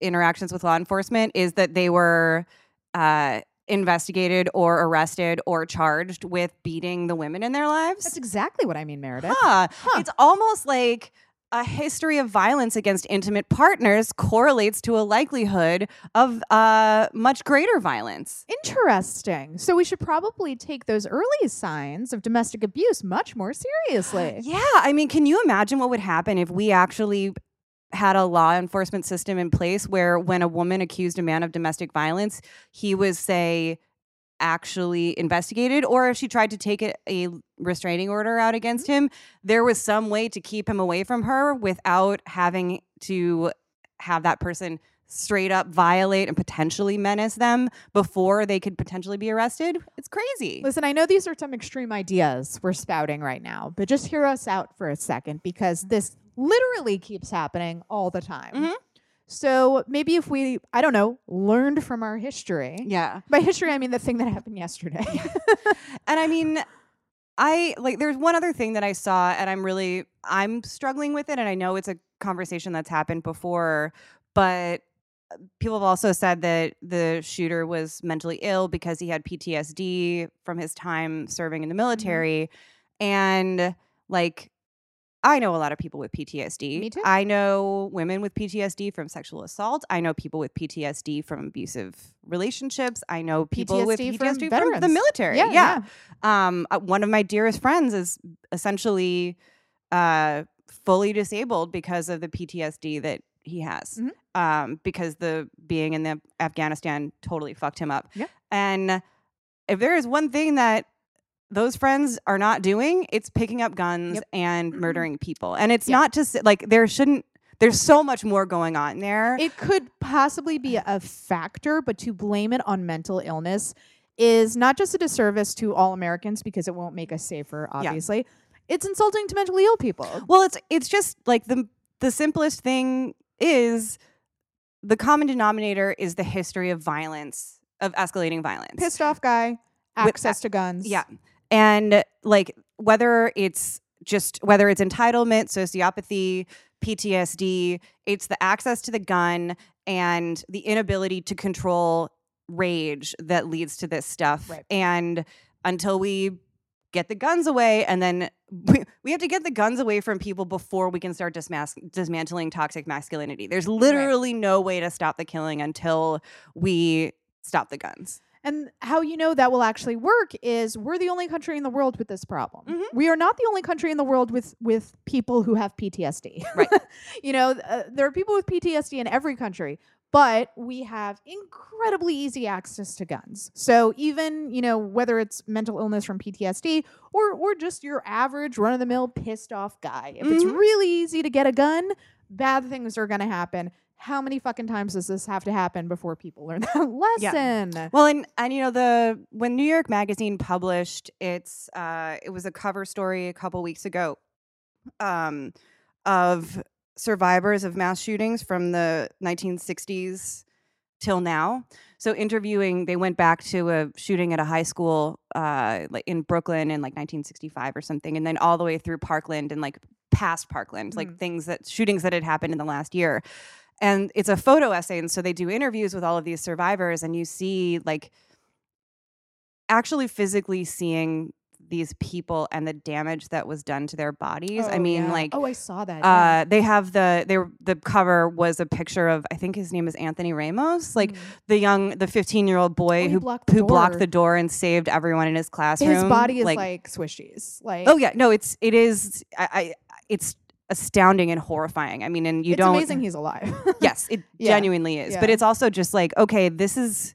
interactions with law enforcement is that they were uh, investigated or arrested or charged with beating the women in their lives? that's exactly what I mean, Meredith. Huh. Huh. It's almost like a history of violence against intimate partners correlates to a likelihood of uh, much greater violence. Interesting. So we should probably take those early signs of domestic abuse much more seriously. [GASPS] Yeah, I mean, can you imagine what would happen if we actually had a law enforcement system in place where when a woman accused a man of domestic violence, he was say actually investigated or if she tried to take a, a restraining order out against him, there was some way to keep him away from her without having to have that person straight up violate and potentially menace them before they could potentially be arrested. It's crazy. Listen, I know these are some extreme ideas we're spouting right now, but just hear us out for a second because this literally keeps happening all the time. Mhm. So maybe if we, I don't know, learned from our history. Yeah. By history, I mean the thing that happened yesterday. [LAUGHS] And I mean, I like there's one other thing that I saw and I'm really I'm struggling with it and I know it's a conversation that's happened before, but uh, people have also said that the shooter was mentally ill because he had PTSD from his time serving in the military and like I know a lot of people with PTSD. Me too. I know women with PTSD from sexual assault. I know people with PTSD from abusive relationships. I know people with PTSD from PTSD from, the military. yeah, yeah. Um, uh, one of my dearest friends is essentially uh, fully disabled because of the PTSD that he has. Mhm. Um, because the being in the Afghanistan totally fucked him up. Yeah. And if there is one thing that those friends are not doing, it's picking up guns Yep. and mm-hmm. murdering people. And it's Yeah. not just like there shouldn't. There's so much more going on there. It could possibly be a factor, but to blame it on mental illness is not just a disservice to all Americans because it won't make us safer, obviously. It's insulting to mentally ill people. Well, it's it's just like the the simplest thing is the common denominator is the history of violence of escalating violence. Pissed off guy, With- access to guns. Yeah. And like whether it's just whether it's entitlement, sociopathy, PTSD, it's the access to the gun and the inability to control rage that leads to this stuff. Right. And until we get the guns away and then [LAUGHS] we, we have to get the guns away from people before we can start dismas- dismantling toxic masculinity. There's literally no way to stop the killing until we stop the guns. And how you know that will actually work is we're the only country in the world with this problem. Mhm. We are not the only country in the world with with people who have PTSD. Right. [LAUGHS] you know, uh, there are people with PTSD in every country, but we have incredibly easy access to guns. So even, you know, whether it's mental illness from PTSD or or just your average run of the mill pissed off guy, if it's Mhm. really easy to get a gun, bad things are going to happen. How many fucking times does this have to happen before people learn [LAUGHS] that lesson? Well, and and you know the when New York Magazine published its uh, it was a cover story a couple weeks ago, um, of survivors of mass shootings from the 1960s till now. So interviewing, they went back to a shooting at a high school, uh, in Brooklyn in like 1965 or something, and then all the way through Parkland and like past Parkland, like Mm. things that shootings that had happened in the last year. And it's a photo essay, and so they do interviews with all of these survivors, and you see like actually physically seeing these people and the damage that was done to their bodies. I Oh, mean, yeah. like oh, I saw that. yeah. uh, they have the they were, the cover was a picture of I think his name is Anthony Ramos, like Mm. the young the 15 year old boy Oh, who blocked the who blocked door. the door and saved everyone in his classroom. his body is like, swishies. Like, oh yeah, no, it's it is I, I it's astounding and horrifying. I mean, and you it's don't It's amazing he's alive. [LAUGHS] yes, it [LAUGHS] Yeah. genuinely is. But it's also just like, okay, this is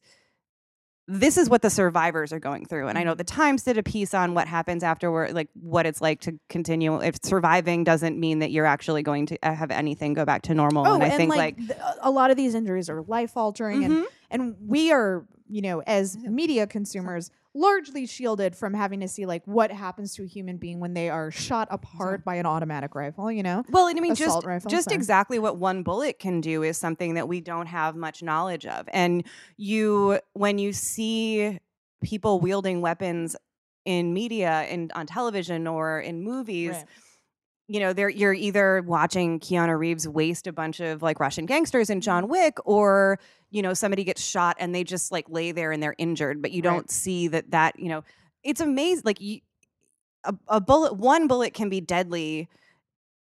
this is what the survivors are going through. And I know the Times did a piece on what happens afterward, like what it's like to continue. If surviving doesn't mean that you're actually going to uh, have anything go back to normal. oh, and I think like, th- a lot of these injuries are life altering, and Mhm. and we are, you know, as media consumers, largely shielded from having to see like what happens to a human being when they are shot apart by an automatic rifle. You know, well, and I mean, just rifle. just sorry. exactly what one bullet can do is something that we don't have much knowledge of. And you, when you see people wielding weapons in media and on television or in movies, Right. You know, they're you're either watching Keanu Reeves waste a bunch of like Russian gangsters in John Wick, or you know, somebody gets shot and they just like lay there and they're injured, but you Right. don't see that that you know, it's amazing. Like you, a, a bullet, one bullet can be deadly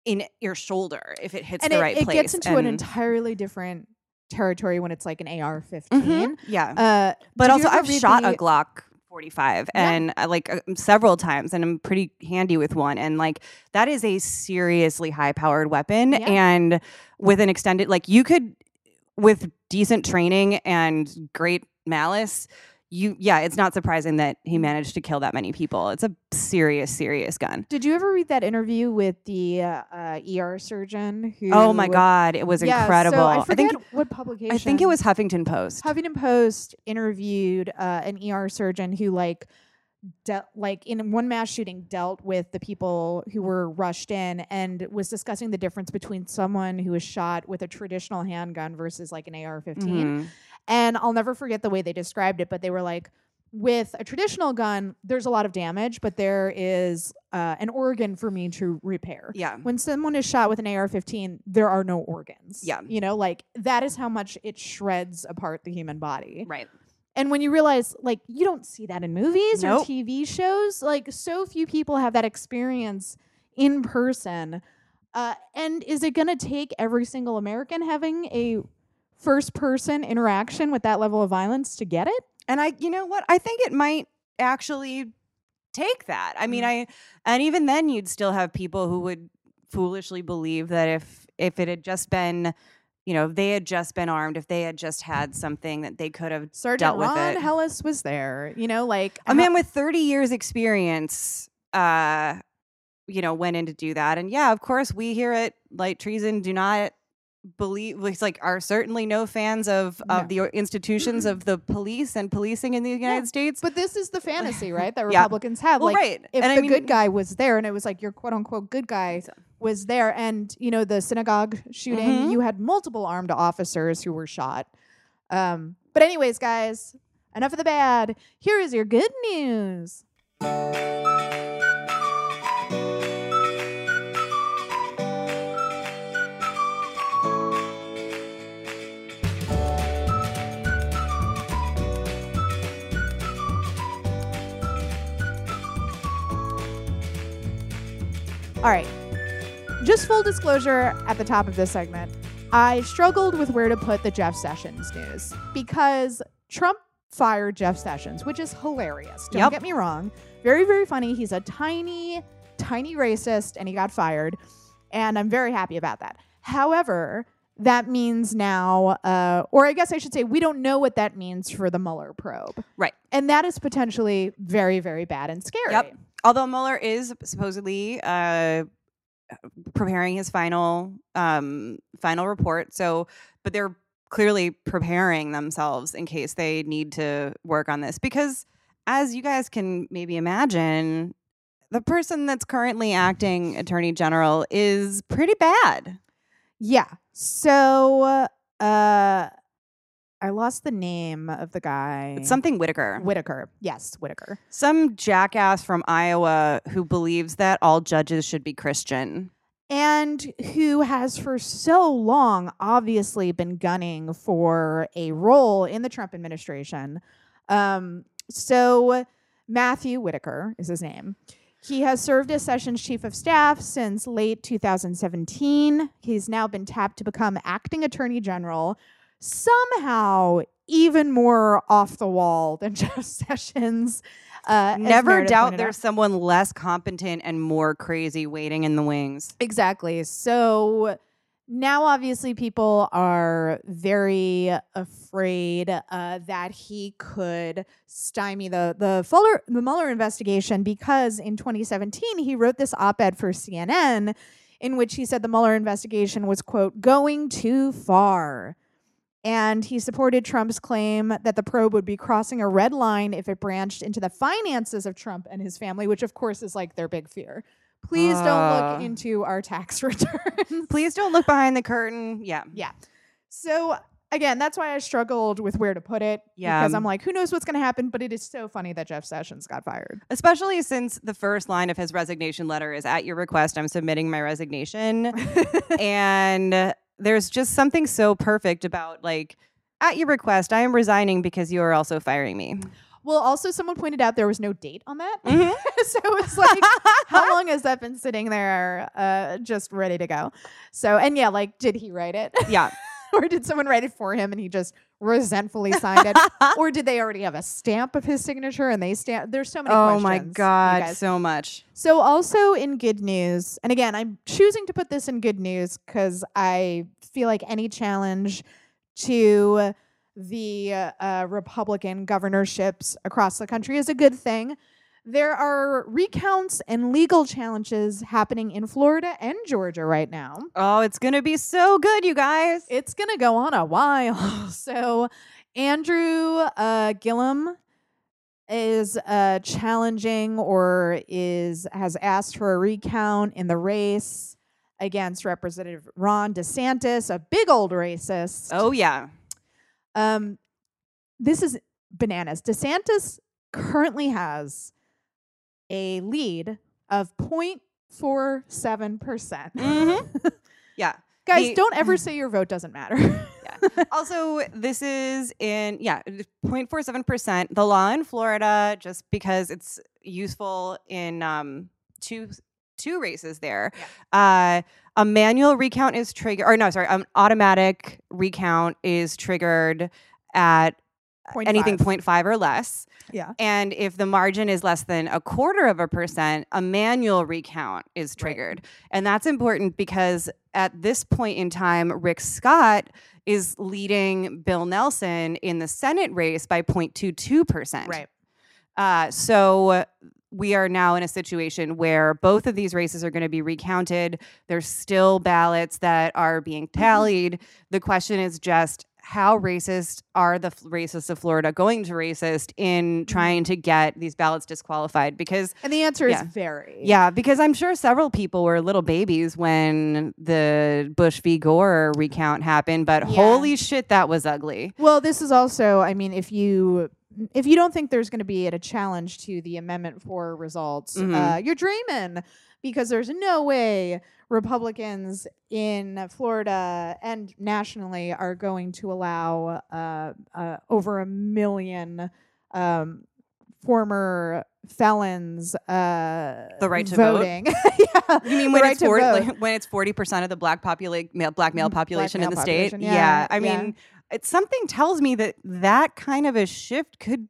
in your shoulder if it hits and the it, right it place. It gets into an entirely different territory when it's like an AR-15. Mhm, yeah. Uh, but also, I've shot the- a Glock 45 Yeah. and uh, like uh, several times and I'm pretty handy with one and like that is a seriously high powered weapon Yeah. and with an extended like you could with decent training and great malice you yeah it's not surprising that he Mm-hmm. managed to kill that many people it's a serious serious gun Did you ever read that interview with the uh, ER surgeon who? oh my god it was Yeah, incredible So I forget think what publication. I think it was Huffington Post Huffington Post interviewed uh, an ER surgeon who like dealt like in one mass shooting dealt with the people who were rushed in and was discussing the difference between someone who was shot with a traditional handgun versus like an AR-15. Mhm. And I'll never forget the way they described it, but they were like with a traditional gun, there's a lot of damage, but there is uh, an organ for me to repair yeah when someone is shot with an AR-15, there are no organs. Yeah. you know, like that is how much it shreds apart the human body. right And when you realize, like, you don't see that in movies Nope. or TV shows, like, so few people have that experience in person. Uh, and is it going to take every single American having a first-person interaction with that level of violence to get it? And I, you know what? I think it might actually take that. I mean, Mm. I, and even then, you'd still have people who would foolishly believe that if if it had just been, you know, if they had just been armed, if they had just had something that they could have Sergeant dealt with Ron it. Helus was there. You know, like A man with 30 years experience, uh, you know, went in to do that. And yeah, of course, we here at Light Treason do not believe it's like are certainly no fans of No. of the institutions of the police and policing in the United States. But this is the fantasy, [LAUGHS] right? That Yeah. Republicans have. well, like, right. if and the I mean, good guy was there and it was like your quote unquote good guy So- was there and you know the synagogue shooting Mhm. you had multiple armed officers who were shot um but anyways guys enough of the bad here is your good news all right just full disclosure at the top of this segment I struggled with where to put the Jeff Sessions news because Trump fired Jeff Sessions, which is hilarious. Don't Yep. get me wrong. Very, very funny. He's a tiny, tiny racist and he got fired. And I'm very happy about that. However, that means now, uh, or I guess I should say, we don't know what that means for the Mueller probe. Right. And that is potentially very, very bad and scary. Yep. although Mueller is supposedly uh, preparing his final um, final report, so but they're clearly preparing themselves in case they need to work on this because, as you guys can maybe imagine, the person that's currently acting attorney general is pretty bad. Yeah. So, uh, I lost the name of the guy. It's something Whitaker, Whitaker. Yes, Whitaker. some jackass from Iowa who believes that all judges should be Christian. And who has for so long obviously been gunning for a role in the Trump administration. Um, so, Matthew Whitaker is his name. He has served as Sessions Chief of Staff since late 2017. He's now been tapped to become acting Attorney General, somehow even more off the wall than [LAUGHS] Jeff Sessions. Uh, Never doubt pointed out. there's someone less competent and more crazy waiting in the wings. Exactly. So now, obviously, people are very afraid uh, that he could stymie the the Fuller the Mueller investigation because in 2017 he wrote this op-ed for CNN in which he said the Mueller investigation was quote going too far. And he supported Trump's claim that the probe would be crossing a red line if it branched into the finances of Trump and his family, which of course is like their big fear. Please don't Uh. look into our tax [LAUGHS] returns. Please don't look behind the curtain. Yeah. Yeah. So again, that's why I struggled with where to put it. Yeah. Because I'm like, who knows what's going to happen? But it is so funny that Jeff Sessions got fired. Especially since the first line of his resignation letter is at your request, I'm submitting my resignation. [LAUGHS] and there's just something so perfect about like, at your request, I am resigning because you are also firing me. Well, also, someone pointed out there was no date on that. Mhm. [LAUGHS] so it's like, how [LAUGHS] long has that been sitting there uh, just ready to go? So, and yeah, like, did he write it? yeah. [LAUGHS] or did someone write it for him and he just resentfully signed it, or did they already have a stamp of his signature and they stamp? There's so many. oh my god, so much. So, also in good news, and again, I'm choosing to put this in good news because I feel like any challenge to the uh, Republican governorships across the country is a good thing. There are recounts and legal challenges happening in Florida and Georgia right now. Oh, it's gonna be so good, you guys. It's going to go on a while. [LAUGHS] so, Andrew uh, Gillum is uh, challenging or is has asked for a recount in the race against Representative Ron DeSantis, a big old racist. oh yeah. Um, this is bananas. DeSantis currently has a lead of 0.47%. percent Mhm. Yeah. [LAUGHS] Guys, The- don't ever [LAUGHS] say your vote doesn't matter. [LAUGHS] also, this is in yeah, 0.47 percent. The law in Florida, just because it's useful in um, two two races there. Uh, a manual recount is triggered, or no, sorry, an automatic recount is triggered at anything 0.5. 0.5 or less. Yeah. And if the margin is less than a quarter of a percent, a manual recount is Right. triggered. And that's important because at this point in time, Rick Scott is leading Bill Nelson in the Senate race by 0.22%. Right. Uh, so we are now in a situation where both of these races are going to be recounted. There's still ballots that are being Mm-hmm. tallied. The question is just how racist are the racists of Florida going to racist in trying to get these ballots disqualified? Because And the answer Yeah. is very. yeah, because I'm sure several people were little babies when the Bush v. Gore recount happened, but Yeah. holy shit, that was ugly. Well, this is also, I mean, if you if you don't think there's going to be a challenge to the Amendment 4 results, Mhm. uh, you're dreaming because there's no way Republicans in Florida and nationally are going to allow uh, uh, over a million um, former felons uh, The right to vote? [LAUGHS] yeah, You mean when right it's to 40, [LAUGHS] vote. like, when it's forty percent of the black popula- male, black male Mm, black population male in the state? population, yeah, I yeah. It, something tells me that that kind of a shift could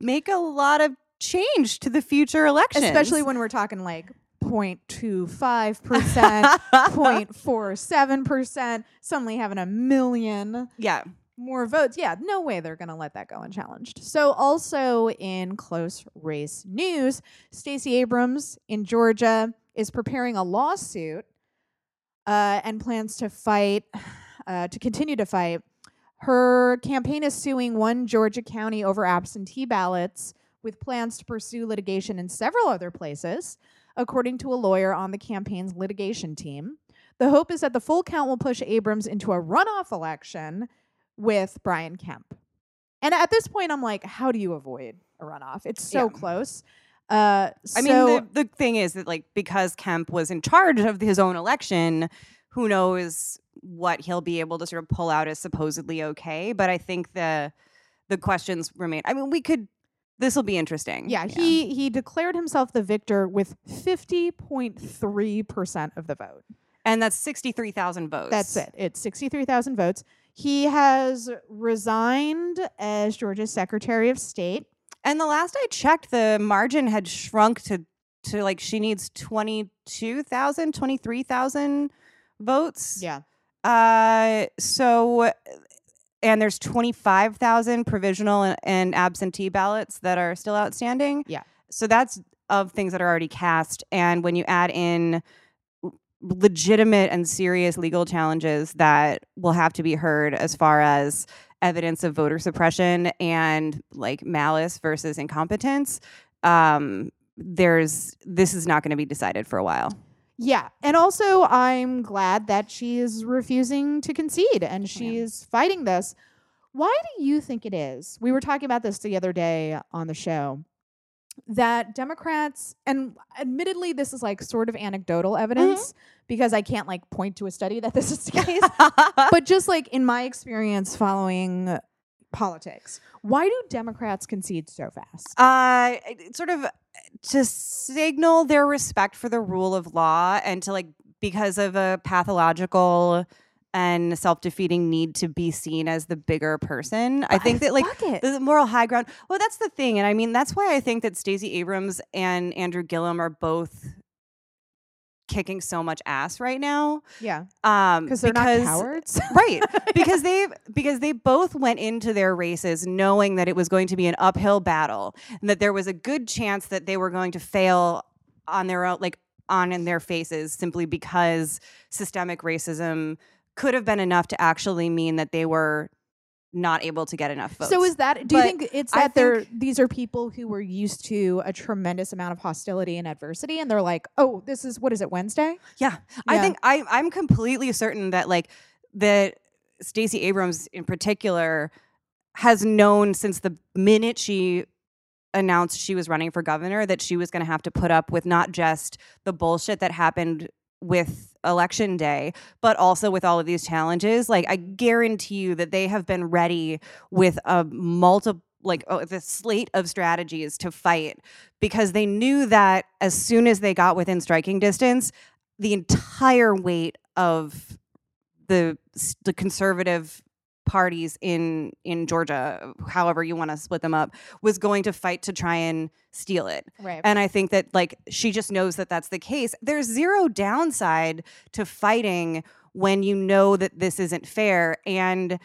make a lot of change to the future elections, especially when we're talking like 0.25 percent [LAUGHS] 0.47%, suddenly having a million yeah, more votes. Yeah, no way they're going to let that go unchallenged. So, also in close race news, Stacey Abrams in Georgia is preparing a lawsuit uh, and plans to fight, [SIGHS] uh, to continue to fight. Her campaign is suing one Georgia county over absentee ballots with plans to pursue litigation in several other places, according to a lawyer on the campaign's litigation team. The hope is that the full count will push Abrams into a runoff election with Brian Kemp. And at this point, I'm like, how do you avoid a runoff? It's so Yeah. close. Uh, I mean, the, the thing is that like because Kemp was in charge of his own election, who knows what he'll be able to sort of pull out as supposedly okay. But I think the the questions remain. I mean, we could. This will be interesting. yeah, he he declared himself the victor with 50.3 percent of the vote. and that's sixty three thousand votes. That's it. It's 63,000 votes. He has resigned as Georgia's Secretary of State. And the last I checked, the margin had shrunk to to like she needs 22,000, 23,000 votes. Yeah. Uh, so, and there's 25,000 provisional and, and absentee ballots that are still outstanding. Yeah. So that's of things that are already cast. And when you add in legitimate and serious legal challenges that will have to be heard as far as evidence of voter suppression and like malice versus incompetence, um, there's this is not going to be decided for a while. Yeah. And also, I'm glad that she is refusing to concede and she's fighting this. Why do you think it is? We were talking about this the other day on the show that Democrats, and admittedly, this is like sort of anecdotal mm-hmm. evidence because I can't like point to a study that this is the [LAUGHS] case. but just like in my experience following politics, why do Democrats concede so fast? uh sort of to signal their respect for the rule of law and to like because of a pathological and self-defeating need to be seen as the bigger person. I think that like the moral high ground. Well, that's the thing, and I mean that's why I think that Stacey Abrams and Andrew Gillum are both kicking so much ass right now. yeah, Um, because they're not cowards. [LAUGHS] right [LAUGHS] because they because they both went into their races knowing that it was going to be an uphill battle and that there was a good chance that they were going to fail on their own like on in their faces simply because systemic racism could have been enough to actually mean that they were not able to get enough votes. So is that? Do you think it's that they're these are people who were used to a tremendous amount of hostility and adversity, and they're like, oh, this is what is it Wednesday? Yeah. I think I I'm completely certain that like that Stacey Abrams in particular has known since the minute she announced she was running for governor that she was going to have to put up with not just the bullshit that happened with election day but also with all of these challenges like i guarantee you that they have been ready with a multiple like oh, the slate of strategies to fight because they knew that as soon as they got within striking distance the entire weight of the the conservative parties in in Georgia, however you want to split them up, was going to fight to try and steal it. Right. And I think that like she just knows that that's the case. There's zero downside to fighting when you know that this isn't fair and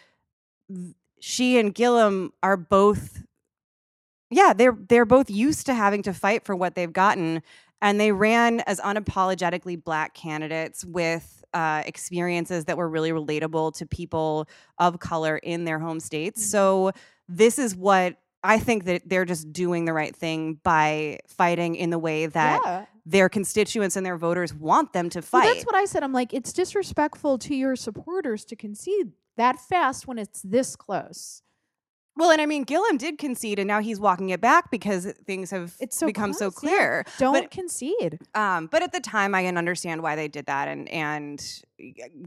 th- she and Gillum are both yeah, they're they're both used to having to fight for what they've gotten and they ran as unapologetically black candidates with uh, experiences that were really relatable to people of color in their home states. Mhm. So this is what I think that they're just doing the right thing by fighting in the way that yeah. their constituents and their voters want them to Well, fight. that's what I said. I'm like, it's disrespectful to your supporters to concede that fast when it's this close. Well, and I mean, Gillum did concede, and now he's walking it back because things have It's so become so close, yeah. clear. Don't But- concede. Um, but at the time, I can understand why they did that, and and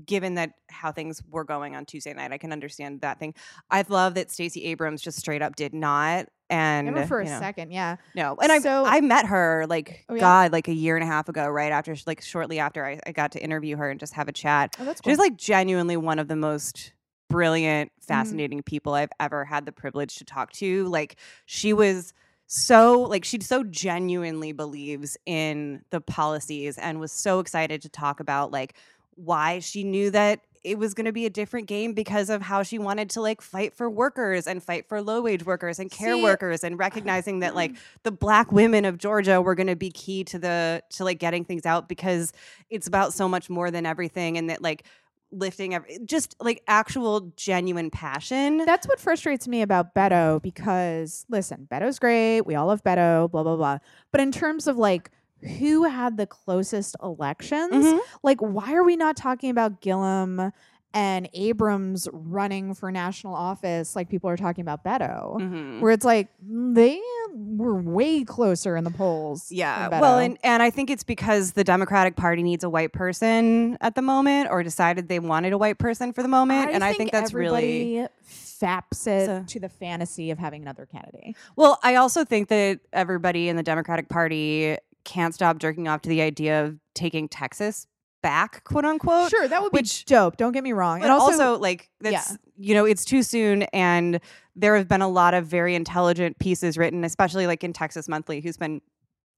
given that how things were going on Tuesday night, I can understand that thing. I love that Stacey Abrams just straight up did not, and Never for a know, second. Yeah. no. And I So- I met her like Oh, yeah? God, like a year and a half ago, right after, like shortly after I, I got to interview her and just have a chat. Oh, that's cool. She's like genuinely one of the most brilliant, Mm-hmm. fascinating people I've ever had the privilege to talk to. Like she was so like she so genuinely believes in the policies and was so excited to talk about like why she knew that it was going to be a different game because of how she wanted to like fight for workers and fight for low wage workers and care See- workers and recognizing that like the black women of Georgia were going to be key to the to like getting things out because it's about so much more than everything and that like lifting every, just like actual genuine passion. That's what frustrates me about Beto because listen, Beto's great. We all love Beto, blah, blah, blah. But in terms of like who had the closest elections, Mhm. like why are we not talking about Gillum and Abrams running for national office like people are talking about Beto? Mhm. Where it's like they were way closer in the polls. Yeah. Well, and, and I think it's because the Democratic Party needs a white person at the moment or decided they wanted a white person for the moment. and I think that's really. faps it So- to the fantasy of having another candidate. Well, I also think that everybody in the Democratic Party can't stop jerking off to the idea of taking Texas back, quote unquote. Sure, that would be which- dope. Don't get me wrong. And also, also, like yeah. that's you know it's too soon, and there have been a lot of very intelligent pieces written, especially like in Texas Monthly, who's been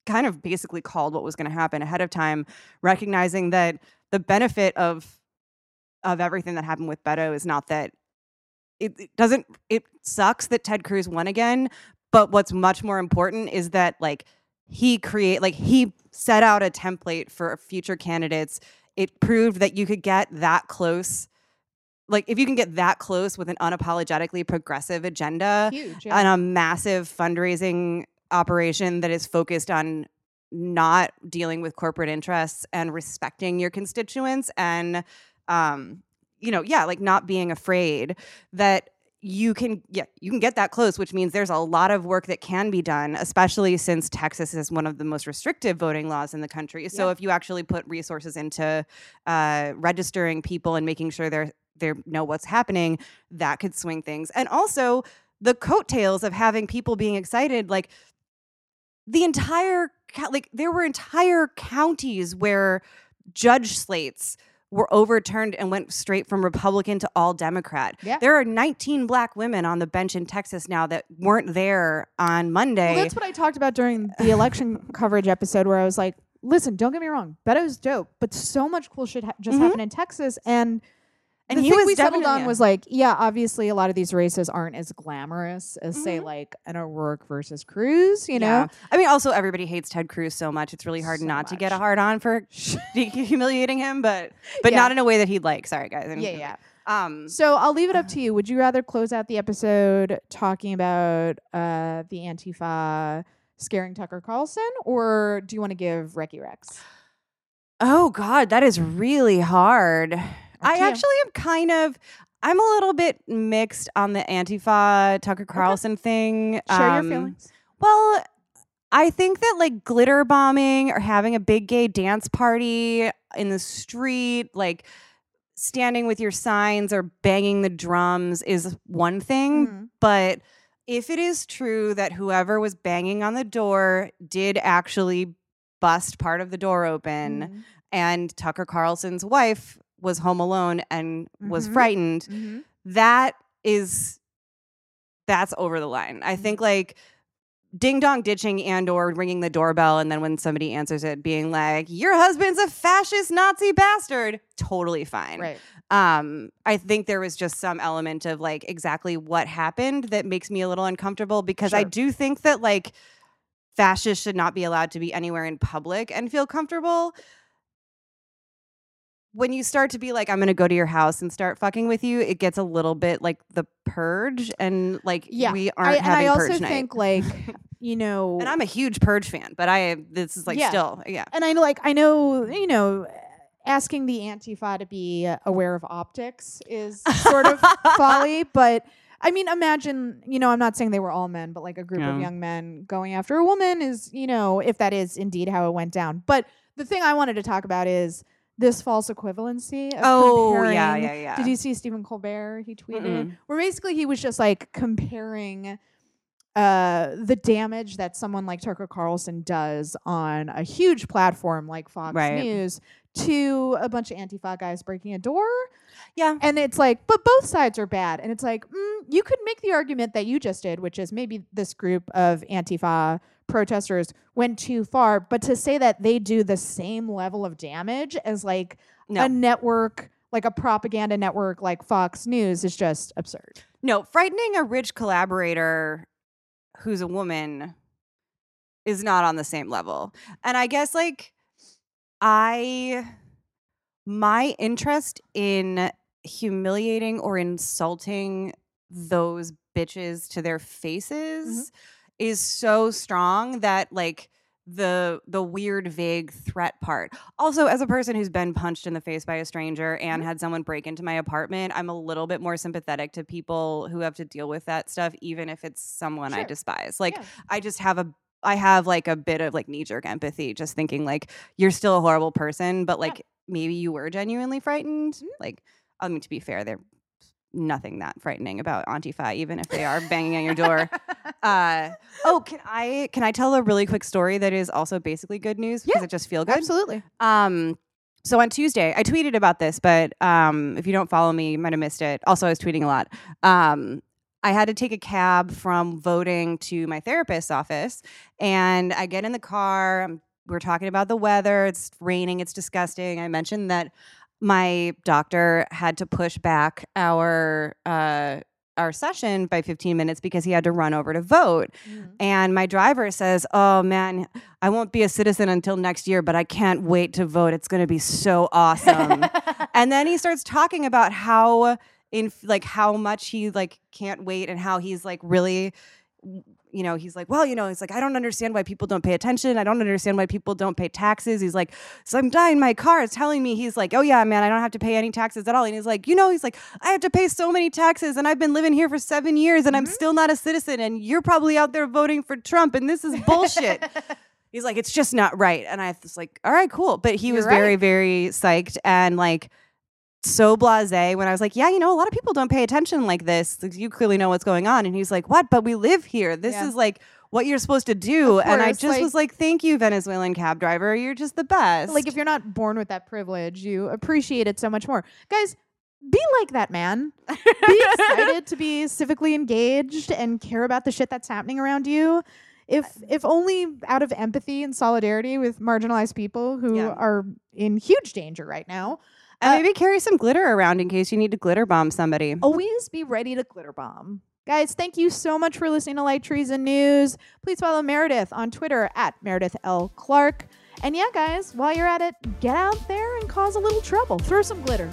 kind of basically called what was going to happen ahead of time, recognizing that the benefit of of everything that happened with Beto is not that it, it doesn't it sucks that Ted Cruz won again, but what's much more important is that like he create like he set out a template for future candidates. It proved that you could get that close. Like if you can get that close with an unapologetically progressive agenda huge. and a massive fundraising operation that is focused on not dealing with corporate interests and respecting your constituents and um you know yeah like not being afraid that you can yeah you can get that close which means there's a lot of work that can be done especially since texas is one of the most restrictive voting laws in the country so Yeah. if you actually put resources into uh, registering people and making sure they're they know what's happening that could swing things and also the coattails of having people being excited like the entire like there were entire counties where judge slates were overturned and went straight from Republican to all Democrat. Yeah. There are 19 black women on the bench in Texas now that weren't there on Monday. Well, that's what I talked about during the election [LAUGHS] coverage episode, where I was like, "Listen, don't get me wrong, Beto's dope, but so much cool shit ha- just Mhm. happened in Texas." And And the he thing was we settled on was like, yeah, obviously a lot of these races aren't as glamorous as say Mhm. like an O'Rourke versus Cruz. You know, Yeah. I mean, also everybody hates Ted Cruz so much; it's really hard So not to get a much. hard on for [LAUGHS] humiliating him, but [LAUGHS] but Yeah. not in a way that he'd like. Sorry, guys. I didn't yeah, yeah. Um, So I'll leave it up to [SIGHS] you. Would you rather close out the episode talking about uh, the Antifa scaring Tucker Carlson, or do you want to give Recky Rex? oh God, that is really hard. I actually am kind of. I'm a little bit mixed on the Antifa Tucker Carlson thing. Share your Um, feelings. Well, I think that like glitter bombing or having a big gay dance party in the street, like standing with your signs or banging the drums is one thing. Mhm. But if it is true that whoever was banging on the door did actually bust part of the door open Mhm. and Tucker Carlson's wife was home alone and was Mhm. frightened, Mhm. that is that's over the line. I think like ding dong ditching and or ringing the doorbell and then when somebody answers it being like your husband's a fascist nazi bastard totally fine Right. um i think there was just some element of like exactly what happened that makes me a little uncomfortable because i do think that like fascists should not be allowed to be anywhere in public and feel comfortable when you start to be like i'm going to go to your house and start fucking with you it gets a little bit like the purge and like Yeah. we aren't and having I also purge night think like [LAUGHS] you know, and i'm a huge purge fan but i this is like Yeah. still yeah and I know, like, I know, you know, asking the Antifa to be uh, aware of optics is sort of [LAUGHS] folly, but I mean, imagine, you know, I'm not saying they were all men, but like a group of young men going after a woman is, you know, if that is indeed how it went down. But the thing I wanted to talk about is this false equivalency. Of oh yeah yeah yeah Did you see Stephen Colbert? He tweeted Mm-mm. where basically he was just like comparing uh the damage that someone like Tucker Carlson does on a huge platform like Fox Right. News to a bunch of Antifa guys breaking a door. yeah And it's like, but both sides are bad. And it's like, mm, you could make the argument that you just did, which is maybe this group of Antifa protesters went too far. But to say that they do the same level of damage as like no a network, like a propaganda network like Fox News is just absurd. No, frightening a rich collaborator who's a woman is not on the same level. And I guess like I my interest in humiliating or insulting those bitches to their faces mm-hmm. Is so strong that like the the weird vague threat part. Also as a person who's been punched in the face by a stranger and had someone break into my apartment, I'm a little bit more sympathetic to people who have to deal with that stuff even if it's someone I despise. Like Yeah. I just have a I have like a bit of like knee jerk empathy just thinking like you're still a horrible person but like maybe you were genuinely frightened. Mhm. Like I mean to be fair there's nothing that frightening about Auntie Antifa even if they are banging on your door. [LAUGHS] Uh, oh, can I can I tell a really quick story that is also basically good news because Yeah, it just feel good? Absolutely. Um, so on Tuesday, I tweeted about this, but um, if you don't follow me, you might have missed it. Also, I was tweeting a lot. Um, I had to take a cab from voting to my therapist's office, and I get in the car. um, We're talking about the weather. It's raining. It's disgusting. I mentioned that my doctor had to push back our uh, our session by 15 minutes because he had to run over to vote. And my driver says, "Oh man, I won't be a citizen until next year, but I can't wait to vote. It's going to be so awesome." [LAUGHS] and then he starts talking about how in like how much he like can't wait and how he's like really you know, he's like, well, you know, he's like, I don't understand why people don't pay attention. I don't understand why people don't pay taxes. He's like, so I'm in my car is telling me, he's like, oh yeah, man, I don't have to pay any taxes at all. And he's like, you know, he's like, I have to pay so many taxes and I've been living here for seven years and I'm Mhm. still not a citizen. And you're probably out there voting for Trump and this is bullshit. [LAUGHS] He's like, it's just not right. And I was like, all right, cool. But he You're was right. very, very psyched and like so blase when I was like, yeah, you know, a lot of people don't pay attention like this. You clearly know what's going on. And he's like, what? But we live here. This Yeah. is like what you're supposed to do. Of and I just like- was like, thank you, Venezuelan cab driver. You're just the best. Like if you're not born with that privilege, you appreciate it so much more. Guys, be like that man. Be [LAUGHS] excited to be civically engaged and care about the shit that's happening around you. If uh, if only out of empathy and solidarity with marginalized people who Yeah. are in huge danger right now. Uh, maybe carry some glitter around in case you need to glitter bomb somebody. Always be ready to glitter bomb. Guys, thank you so much for listening to Light Treason News. Please follow Meredith on Twitter at Meredith L. Clark. And yeah, guys, while you're at it, get out there and cause a little trouble. Throw some glitter.